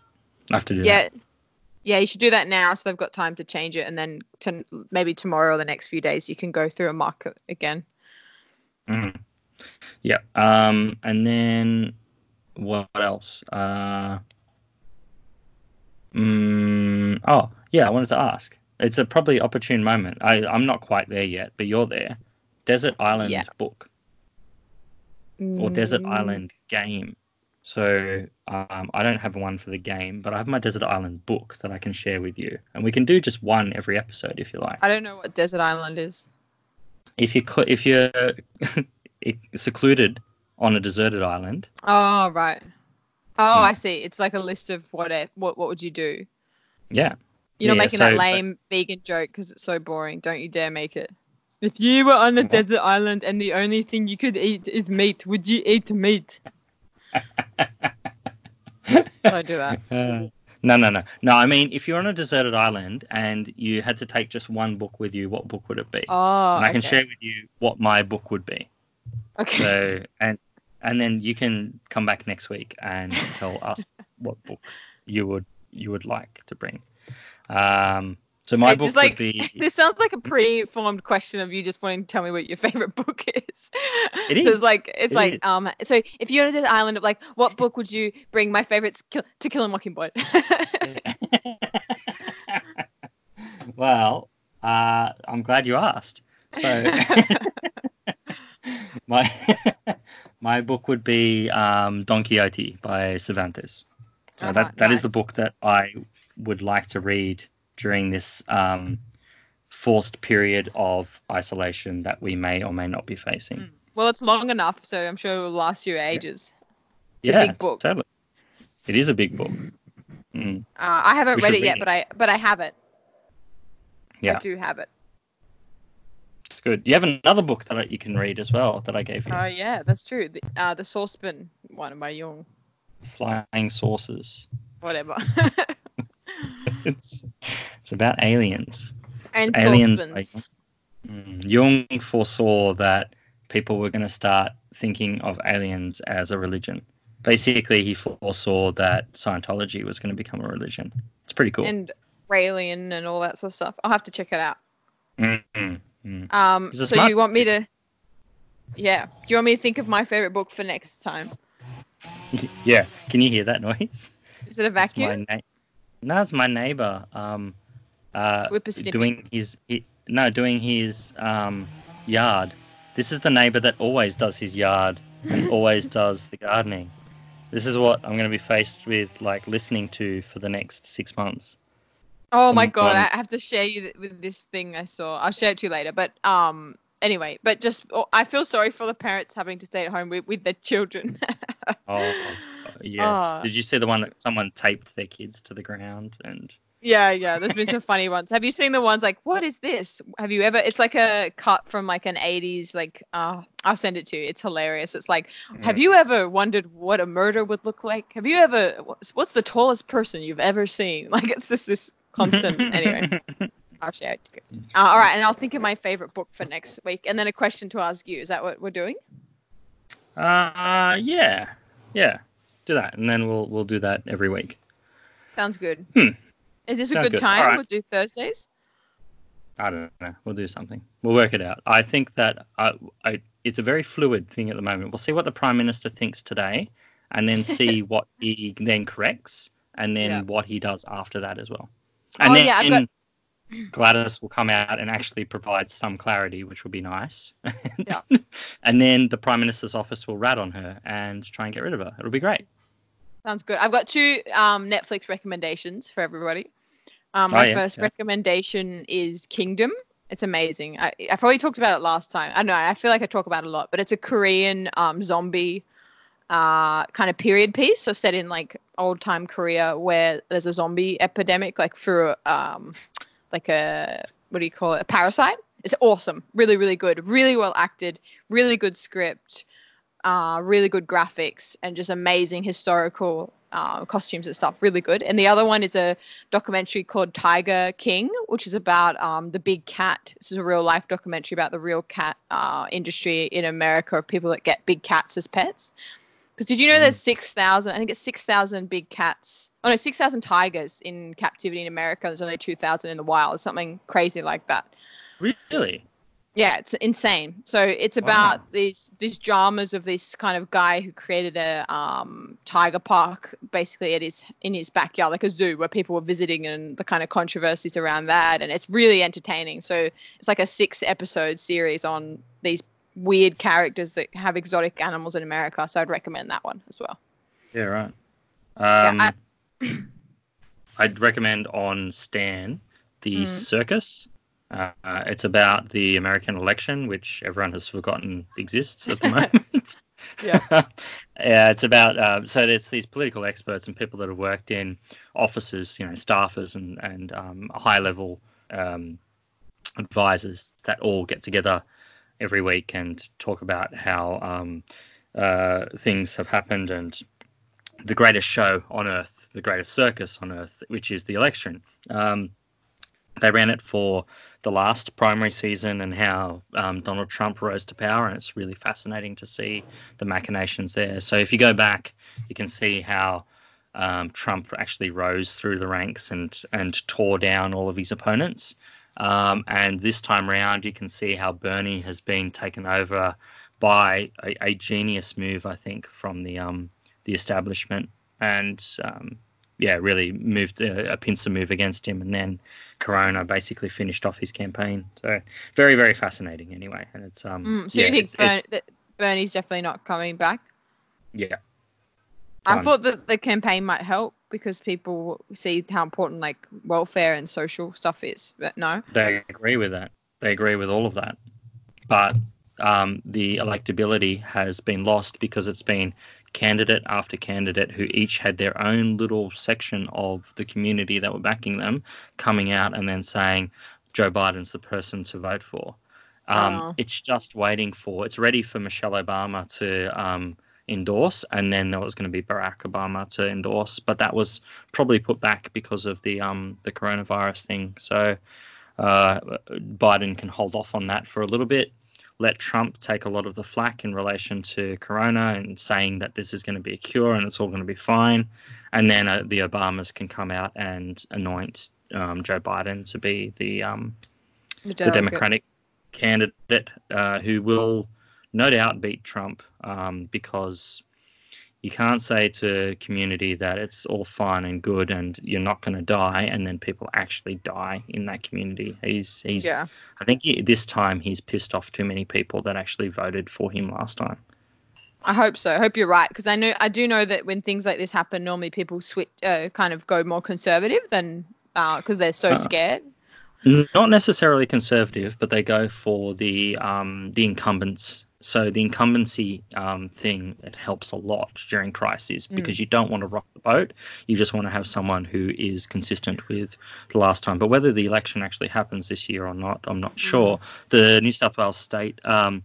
[SPEAKER 1] I have to do
[SPEAKER 2] Yeah. Yeah, you should do that now so they've got time to change it and then to, maybe tomorrow or the next few days you can go through and mark it again.
[SPEAKER 1] Mm. Yeah. Um, and then what else? Uh, mm, oh yeah, I wanted to ask. It's a probably opportune moment. I I'm not quite there yet, but you're there. Desert Island
[SPEAKER 2] Yeah.
[SPEAKER 1] book. or Desert
[SPEAKER 2] Mm,
[SPEAKER 1] Island game. So um, I don't have one for the game, but I have my Desert Island book that I can share with you, and we can do just one every episode if you like.
[SPEAKER 2] I don't know what Desert Island is.
[SPEAKER 1] If you co- if you're secluded on a deserted island,
[SPEAKER 2] Oh, right. Oh,
[SPEAKER 1] Hmm.
[SPEAKER 2] I see. It's like a list of what it, what what would you do?
[SPEAKER 1] yeah,
[SPEAKER 2] You're not
[SPEAKER 1] Yeah,
[SPEAKER 2] making
[SPEAKER 1] so-
[SPEAKER 2] that lame vegan joke because it's so boring. Don't you dare make it. If you were on a
[SPEAKER 1] What?
[SPEAKER 2] desert island and the only thing you could eat is meat, would you eat meat? Don't do that.
[SPEAKER 1] Uh, no, no, no, no. I mean, if you're on a deserted island and you had to take just one book with you, what book would it be?
[SPEAKER 2] Oh,
[SPEAKER 1] and I can
[SPEAKER 2] okay.
[SPEAKER 1] share with you what my book would be.
[SPEAKER 2] Okay.
[SPEAKER 1] So and and then you can come back next week and tell us what book you would you would like to bring. Um, so my book
[SPEAKER 2] like-
[SPEAKER 1] would be
[SPEAKER 2] This sounds like a pre-formed question of you just wanting to tell me what your favorite book is.
[SPEAKER 1] It
[SPEAKER 2] So it's like it's
[SPEAKER 1] It
[SPEAKER 2] like
[SPEAKER 1] is.
[SPEAKER 2] um. So if you're on this island of like, what book would you bring? My favorite's Kill, To Kill a Mockingbird.
[SPEAKER 1] well, uh, I'm glad you asked. So my my book would be um, Don Quixote by Cervantes. So
[SPEAKER 2] Uh-huh,
[SPEAKER 1] that that is the book that I would like to read during this um, forced period of isolation that we may or may not be facing.
[SPEAKER 2] Mm. well, it's long enough, so I'm sure it will last you ages. It's
[SPEAKER 1] yeah,
[SPEAKER 2] a big book.
[SPEAKER 1] totally. It is a big book. Mm,
[SPEAKER 2] Uh, I haven't
[SPEAKER 1] We
[SPEAKER 2] read it yet,
[SPEAKER 1] read
[SPEAKER 2] but I but I have it.
[SPEAKER 1] Yeah.
[SPEAKER 2] I do have it.
[SPEAKER 1] it's good. You have another book that you can read as well that I gave you.
[SPEAKER 2] Oh yeah, that's true. The, uh, the saucepan one by Jung.
[SPEAKER 1] Flying Saucers.
[SPEAKER 2] Whatever.
[SPEAKER 1] It's it's about aliens.
[SPEAKER 2] and
[SPEAKER 1] Aliens,
[SPEAKER 2] saucepans.
[SPEAKER 1] Mm, Jung foresaw that people were going to start thinking of aliens as a religion. Basically, he foresaw that Scientology was going to become a religion. It's pretty cool.
[SPEAKER 2] And Raelian and all that sort of stuff. I'll have to check it out.
[SPEAKER 1] Mm, mm, mm.
[SPEAKER 2] Um, so
[SPEAKER 1] smart
[SPEAKER 2] you want me to? Yeah. Do you want me to think of my favorite book for next time?
[SPEAKER 1] Yeah, can you hear that noise?
[SPEAKER 2] Is it a
[SPEAKER 1] It's my
[SPEAKER 2] vacuum?
[SPEAKER 1] na- it's my neighbor. Um, uh, doing his he, no, doing his um yard. This is the neighbor that always does his yard and always does the gardening. This is what I'm going to be faced with, like listening to for the next six months.
[SPEAKER 2] Oh my god, I have to share you th- with this thing I saw. I'll share it to you later. But um, anyway, but just oh, I feel sorry for the parents having to stay at home with, with their children.
[SPEAKER 1] Oh, yeah.
[SPEAKER 2] Ah.
[SPEAKER 1] Did you see the one that someone taped their kids to the ground and?
[SPEAKER 2] yeah, yeah. There's been some funny ones. Have you seen the ones like what is this? Have you ever? It's like a cut from like an 80s like. Uh, I'll send it to you. It's hilarious. It's like Have you ever wondered what a murder would look like? Have you ever? What's, what's the tallest person you've ever seen? Like it's just this constant. anyway, I'll share it. Uh, all right, and I'll think of my favorite book for next week, and then a question to ask you. Is that what we're doing?
[SPEAKER 1] Uh, yeah, yeah. Do that, and then we'll we'll do that every week.
[SPEAKER 2] Sounds good.
[SPEAKER 1] Hmm.
[SPEAKER 2] Is this a good
[SPEAKER 1] good.
[SPEAKER 2] time?
[SPEAKER 1] Right.
[SPEAKER 2] We'll do Thursdays.
[SPEAKER 1] I don't know. We'll do something. We'll work it out. I think that I, I, it's a very fluid thing at the moment. We'll see what the prime minister thinks today, and then see what he then corrects, and then
[SPEAKER 2] Yeah.
[SPEAKER 1] what he does after that as well. And
[SPEAKER 2] Oh,
[SPEAKER 1] then
[SPEAKER 2] yeah, got-
[SPEAKER 1] Gladys will come out and actually provide some clarity, which will be nice.
[SPEAKER 2] Yeah.
[SPEAKER 1] and then the prime minister's office will rat on her and try and get rid of her. It'll be great.
[SPEAKER 2] Sounds good. I've got two um, Netflix recommendations for everybody. Um,
[SPEAKER 1] Oh,
[SPEAKER 2] my
[SPEAKER 1] yeah,
[SPEAKER 2] first
[SPEAKER 1] yeah.
[SPEAKER 2] recommendation is Kingdom. It's amazing. I, I probably talked about it last time. I know. I feel like I talk about it a lot, but it's a Korean um, zombie uh, kind of period piece. So set in like old time Korea, where there's a zombie epidemic, like through um, like a what do you call it? A parasite. It's awesome. Really, really good. Really well acted. Really good script uh, really good graphics and just amazing historical uh, costumes and stuff. Really good. And the other one is a documentary called Tiger King, which is about um, the big cat. This is a real life documentary about the real cat uh, industry in America of people that get big cats as pets. Because did you know there's 6,000, I think it's 6,000 big cats, oh no, 6,000 tigers in captivity in America. There's only 2,000 in the wild, something crazy like that.
[SPEAKER 1] Really?
[SPEAKER 2] Yeah, it's insane. So it's about wow. these these dramas of this kind of guy who created a um, tiger park basically at his in his backyard, like a zoo where people were visiting, and the kind of controversies around that. And it's really entertaining. So it's like a six episode series on these weird characters that have exotic animals in America. So I'd recommend that one as well.
[SPEAKER 1] Yeah, right. Um, yeah, I... I'd recommend on Stan the mm. Circus. Uh, it's about the American election, which everyone has forgotten exists at the moment. yeah. yeah, it's about uh, so there's these political experts and people that have worked in offices, you know, staffers and and um, high level um, advisors that all get together every week and talk about how um, uh, things have happened and the greatest show on earth, the greatest circus on earth, which is the election. Um, they ran it for the last primary season and how um, Donald Trump rose to power, and it's really fascinating to see the machinations there. So if you go back, you can see how um, Trump actually rose through the ranks and and tore down all of his opponents. Um, and this time around, you can see how Bernie has been taken over by a, a genius move, I think, from the um, the establishment, and um, yeah, really moved a, a, pincer move against him, and then Corona basically finished off his campaign. So very, very fascinating. Anyway, and it's um.
[SPEAKER 2] Mm, so yeah, you think it's, Bern- it's, Bernie's definitely not coming back?
[SPEAKER 1] Yeah.
[SPEAKER 2] I thought that the campaign might help because people see how important like welfare and social stuff is. But no,
[SPEAKER 1] they agree with that. They agree with all of that. But um, the electability has been lost because it's been candidate after candidate who each had their own little section of the community that were backing them coming out and then saying Joe Biden's the person to vote for. Um, oh. It's just waiting for. It's ready for Michelle Obama to um, endorse, and then there was going to be Barack Obama to endorse, but that was probably put back because of the um the coronavirus thing. So uh, Biden can hold off on that for a little bit. Let Trump take a lot of the flack in relation to corona and saying that this is going to be a cure and it's all going to be fine, and then uh, the Obamas can come out and anoint um, Joe Biden to be the um, the, the Democratic candidate uh, who will no doubt beat Trump um, because you can't say to community that it's all fine and good and you're not going to die and then people actually die in that community. He's he's yeah. I think he, this time he's pissed off too many people that actually voted for him last time.
[SPEAKER 2] I hope so. I hope you're right because I know I do know that when things like this happen, normally people switch, uh, kind of go more conservative than because uh, they're so uh, scared.
[SPEAKER 1] Not necessarily conservative, but they go for the um, the incumbents so the incumbency um, thing it helps a lot during crises mm. because mm. you don't want to rock the boat. You just want to have someone who is consistent with the last time. But whether the election actually happens this year or not, I'm not mm. sure. The New South Wales state um,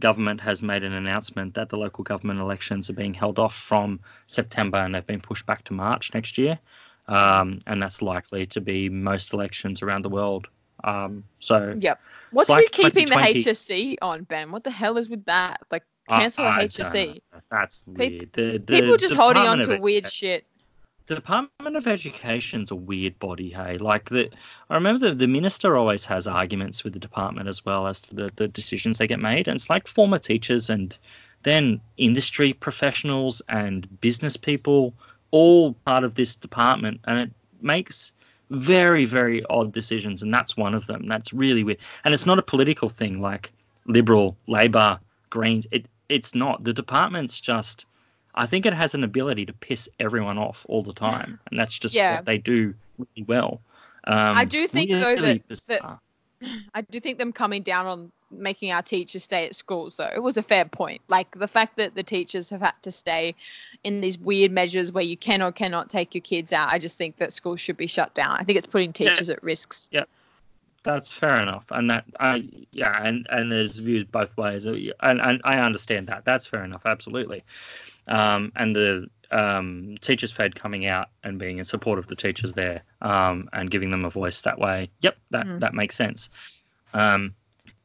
[SPEAKER 1] government has made an announcement that the local government elections are being held off from September and they've been pushed back to March next year. Um, and that's likely to be most elections around the world. Um, so
[SPEAKER 2] yep. What's like with keeping the HSC on, Ben? What the hell is with that? Like, cancel the HSC.
[SPEAKER 1] That's weird. The, the
[SPEAKER 2] people just holding on to weird shit.
[SPEAKER 1] The Department of Education's a weird body, hey. Like the, I remember the, the minister always has arguments with the department as well as to the, the decisions they get made, and it's like former teachers and then industry professionals and business people all part of this department, and it makes very, very odd decisions, and that's one of them. That's really weird. And it's not a political thing like Liberal, Labor, Greens. It it's not. The department's just I think it has an ability to piss everyone off all the time, and that's just yeah. what they do really well. Um,
[SPEAKER 2] I do think really though that, that I do think them coming down on making our teachers stay at schools though it was a fair point. Like the fact that the teachers have had to stay in these weird measures where you can or cannot take your kids out i just think that schools should be shut down. I think it's putting teachers yeah. at risks.
[SPEAKER 1] Yeah. That's fair enough. And that i yeah and and there's views both ways. And, and i understand that. That's fair enough. Absolutely. Um, and the um, Teachers Fed coming out and being in support of the teachers there um, and giving them a voice that way. Yep, that
[SPEAKER 2] Mm.
[SPEAKER 1] that makes sense. Um,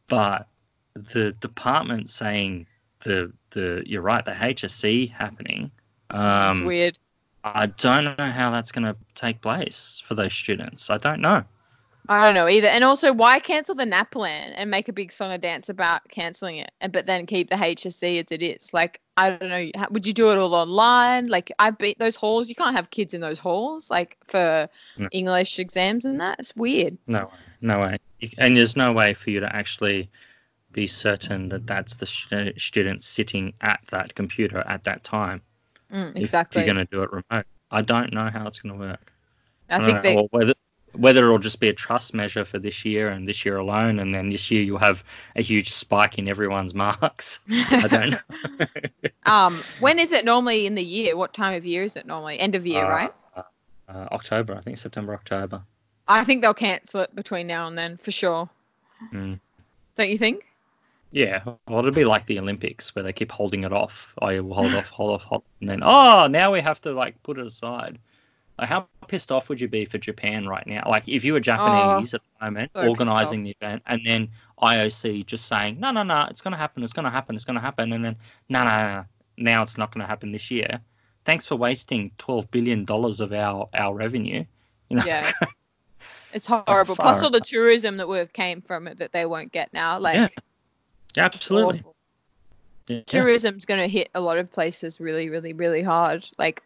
[SPEAKER 1] but the department saying the the you're right the HSC happening. Um,
[SPEAKER 2] weird.
[SPEAKER 1] I don't know how that's going to take place for those students. I don't know.
[SPEAKER 2] I don't know either. And also, why cancel the NAPLAN and make a big song and dance about canceling it, and but then keep the HSC as it is? Like, I don't know. Would you do it all online? Like, I've been those halls. You can't have kids in those halls, like for
[SPEAKER 1] No.
[SPEAKER 2] English exams and that. It's weird.
[SPEAKER 1] No way. No way. And there's no way for you to actually be certain that that's the stu- student sitting at that computer at that time.
[SPEAKER 2] Mm,
[SPEAKER 1] if
[SPEAKER 2] exactly.
[SPEAKER 1] you're going to do it remote. I don't know how it's going to work.
[SPEAKER 2] I
[SPEAKER 1] don't
[SPEAKER 2] think they.
[SPEAKER 1] well, whether whether it'll just be a trust measure for this year and this year alone, and then this year you'll have a huge spike in everyone's marks. I don't know.
[SPEAKER 2] um, when is it normally in the year? What time of year is it normally? End of year,
[SPEAKER 1] Uh,
[SPEAKER 2] right?
[SPEAKER 1] Uh, October, I think September, October.
[SPEAKER 2] I think they'll cancel it between now and then for sure.
[SPEAKER 1] Mm.
[SPEAKER 2] Don't you think?
[SPEAKER 1] Yeah, well, it'll be like the Olympics where they keep holding it off. Oh, yeah, we'll hold off, hold off, hold, and then oh, now we have to like put it aside. Like, how pissed off would you be for Japan right now? Like, if you were Japanese oh, at the moment, organizing the event, and then IOC just saying, no, no, no, it's going to happen, it's going to happen, it's going to happen, and then no, no, no, now it's not going to happen this year. Thanks for wasting twelve billion dollars of our our revenue. You know?
[SPEAKER 2] Yeah. It's horrible. Plus all the tourism that would came from it that they won't get now. Like
[SPEAKER 1] Yeah,
[SPEAKER 2] it's
[SPEAKER 1] absolutely. Yeah.
[SPEAKER 2] tourism's going to hit a lot of places really, really, really hard. Like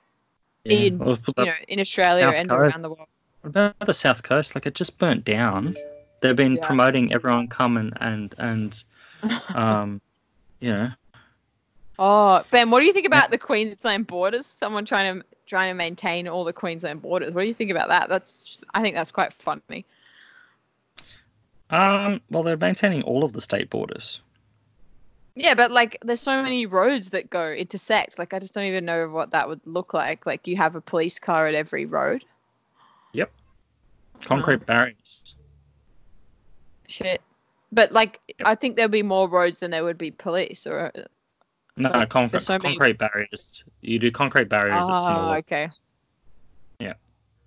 [SPEAKER 1] Yeah.
[SPEAKER 2] in-
[SPEAKER 1] Well,
[SPEAKER 2] you know, in Australia
[SPEAKER 1] South
[SPEAKER 2] and
[SPEAKER 1] Coast.
[SPEAKER 2] around the world.
[SPEAKER 1] What about the south coast? Like it just burnt down. They've been
[SPEAKER 2] Yeah.
[SPEAKER 1] promoting everyone come and and and um, you know,
[SPEAKER 2] Oh, Ben, what do you think about the Queensland borders? Someone trying to trying to maintain all the Queensland borders. What do you think about that? That's just, I think that's quite funny.
[SPEAKER 1] um, well they're maintaining all of the state borders.
[SPEAKER 2] Yeah, but like there's so many roads that go intersect. Like I just don't even know what that would look like. Like you have a police car at every road. Yep.
[SPEAKER 1] Concrete barriers.
[SPEAKER 2] Shit. But like I think there'll be more roads than there would be police or uh,
[SPEAKER 1] No,
[SPEAKER 2] Like,
[SPEAKER 1] concrete
[SPEAKER 2] so many-
[SPEAKER 1] barriers. You do concrete barriers at
[SPEAKER 2] Oh,
[SPEAKER 1] smaller.
[SPEAKER 2] Ah, okay.
[SPEAKER 1] Yeah.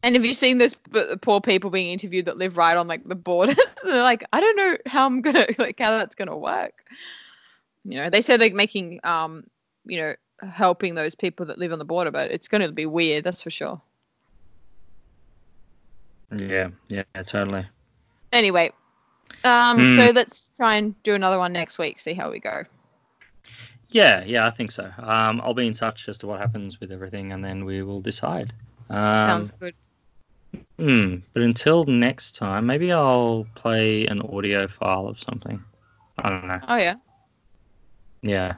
[SPEAKER 2] And have you seen those poor people being interviewed that live right on like the borders? They're like, I don't know how I'm gonna like how that's gonna work. You know, they said they're making um, you know, helping those people that live on the border, but it's gonna be weird, that's for sure.
[SPEAKER 1] Yeah, yeah, totally.
[SPEAKER 2] Anyway, um,
[SPEAKER 1] Hmm.
[SPEAKER 2] so let's try and do another one next week. See how we go.
[SPEAKER 1] Yeah, yeah, I think so. Um, I'll be in touch as to what happens with everything, and then we will decide. Um,
[SPEAKER 2] Sounds good.
[SPEAKER 1] Hmm, but until next time, maybe I'll play an audio file of something. I don't know.
[SPEAKER 2] Oh yeah.
[SPEAKER 1] Yeah,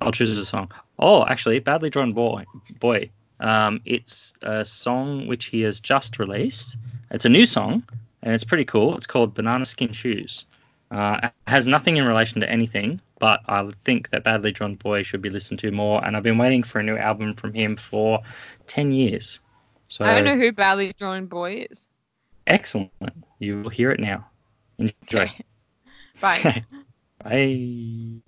[SPEAKER 1] I'll choose a song. Oh, actually, Badly Drawn Boy. Boy. Um, it's a song which he has just released. It's a new song, and it's pretty cool. It's called Banana Skin Shoes. Uh, it has nothing in relation to anything, but I think that Badly Drawn Boy should be listened to more. And I've been waiting for a new album from him for ten years. So
[SPEAKER 2] I don't know who Badly Drawn Boy is.
[SPEAKER 1] excellent. You will hear it now. Enjoy.
[SPEAKER 2] Okay. Bye.
[SPEAKER 1] Bye.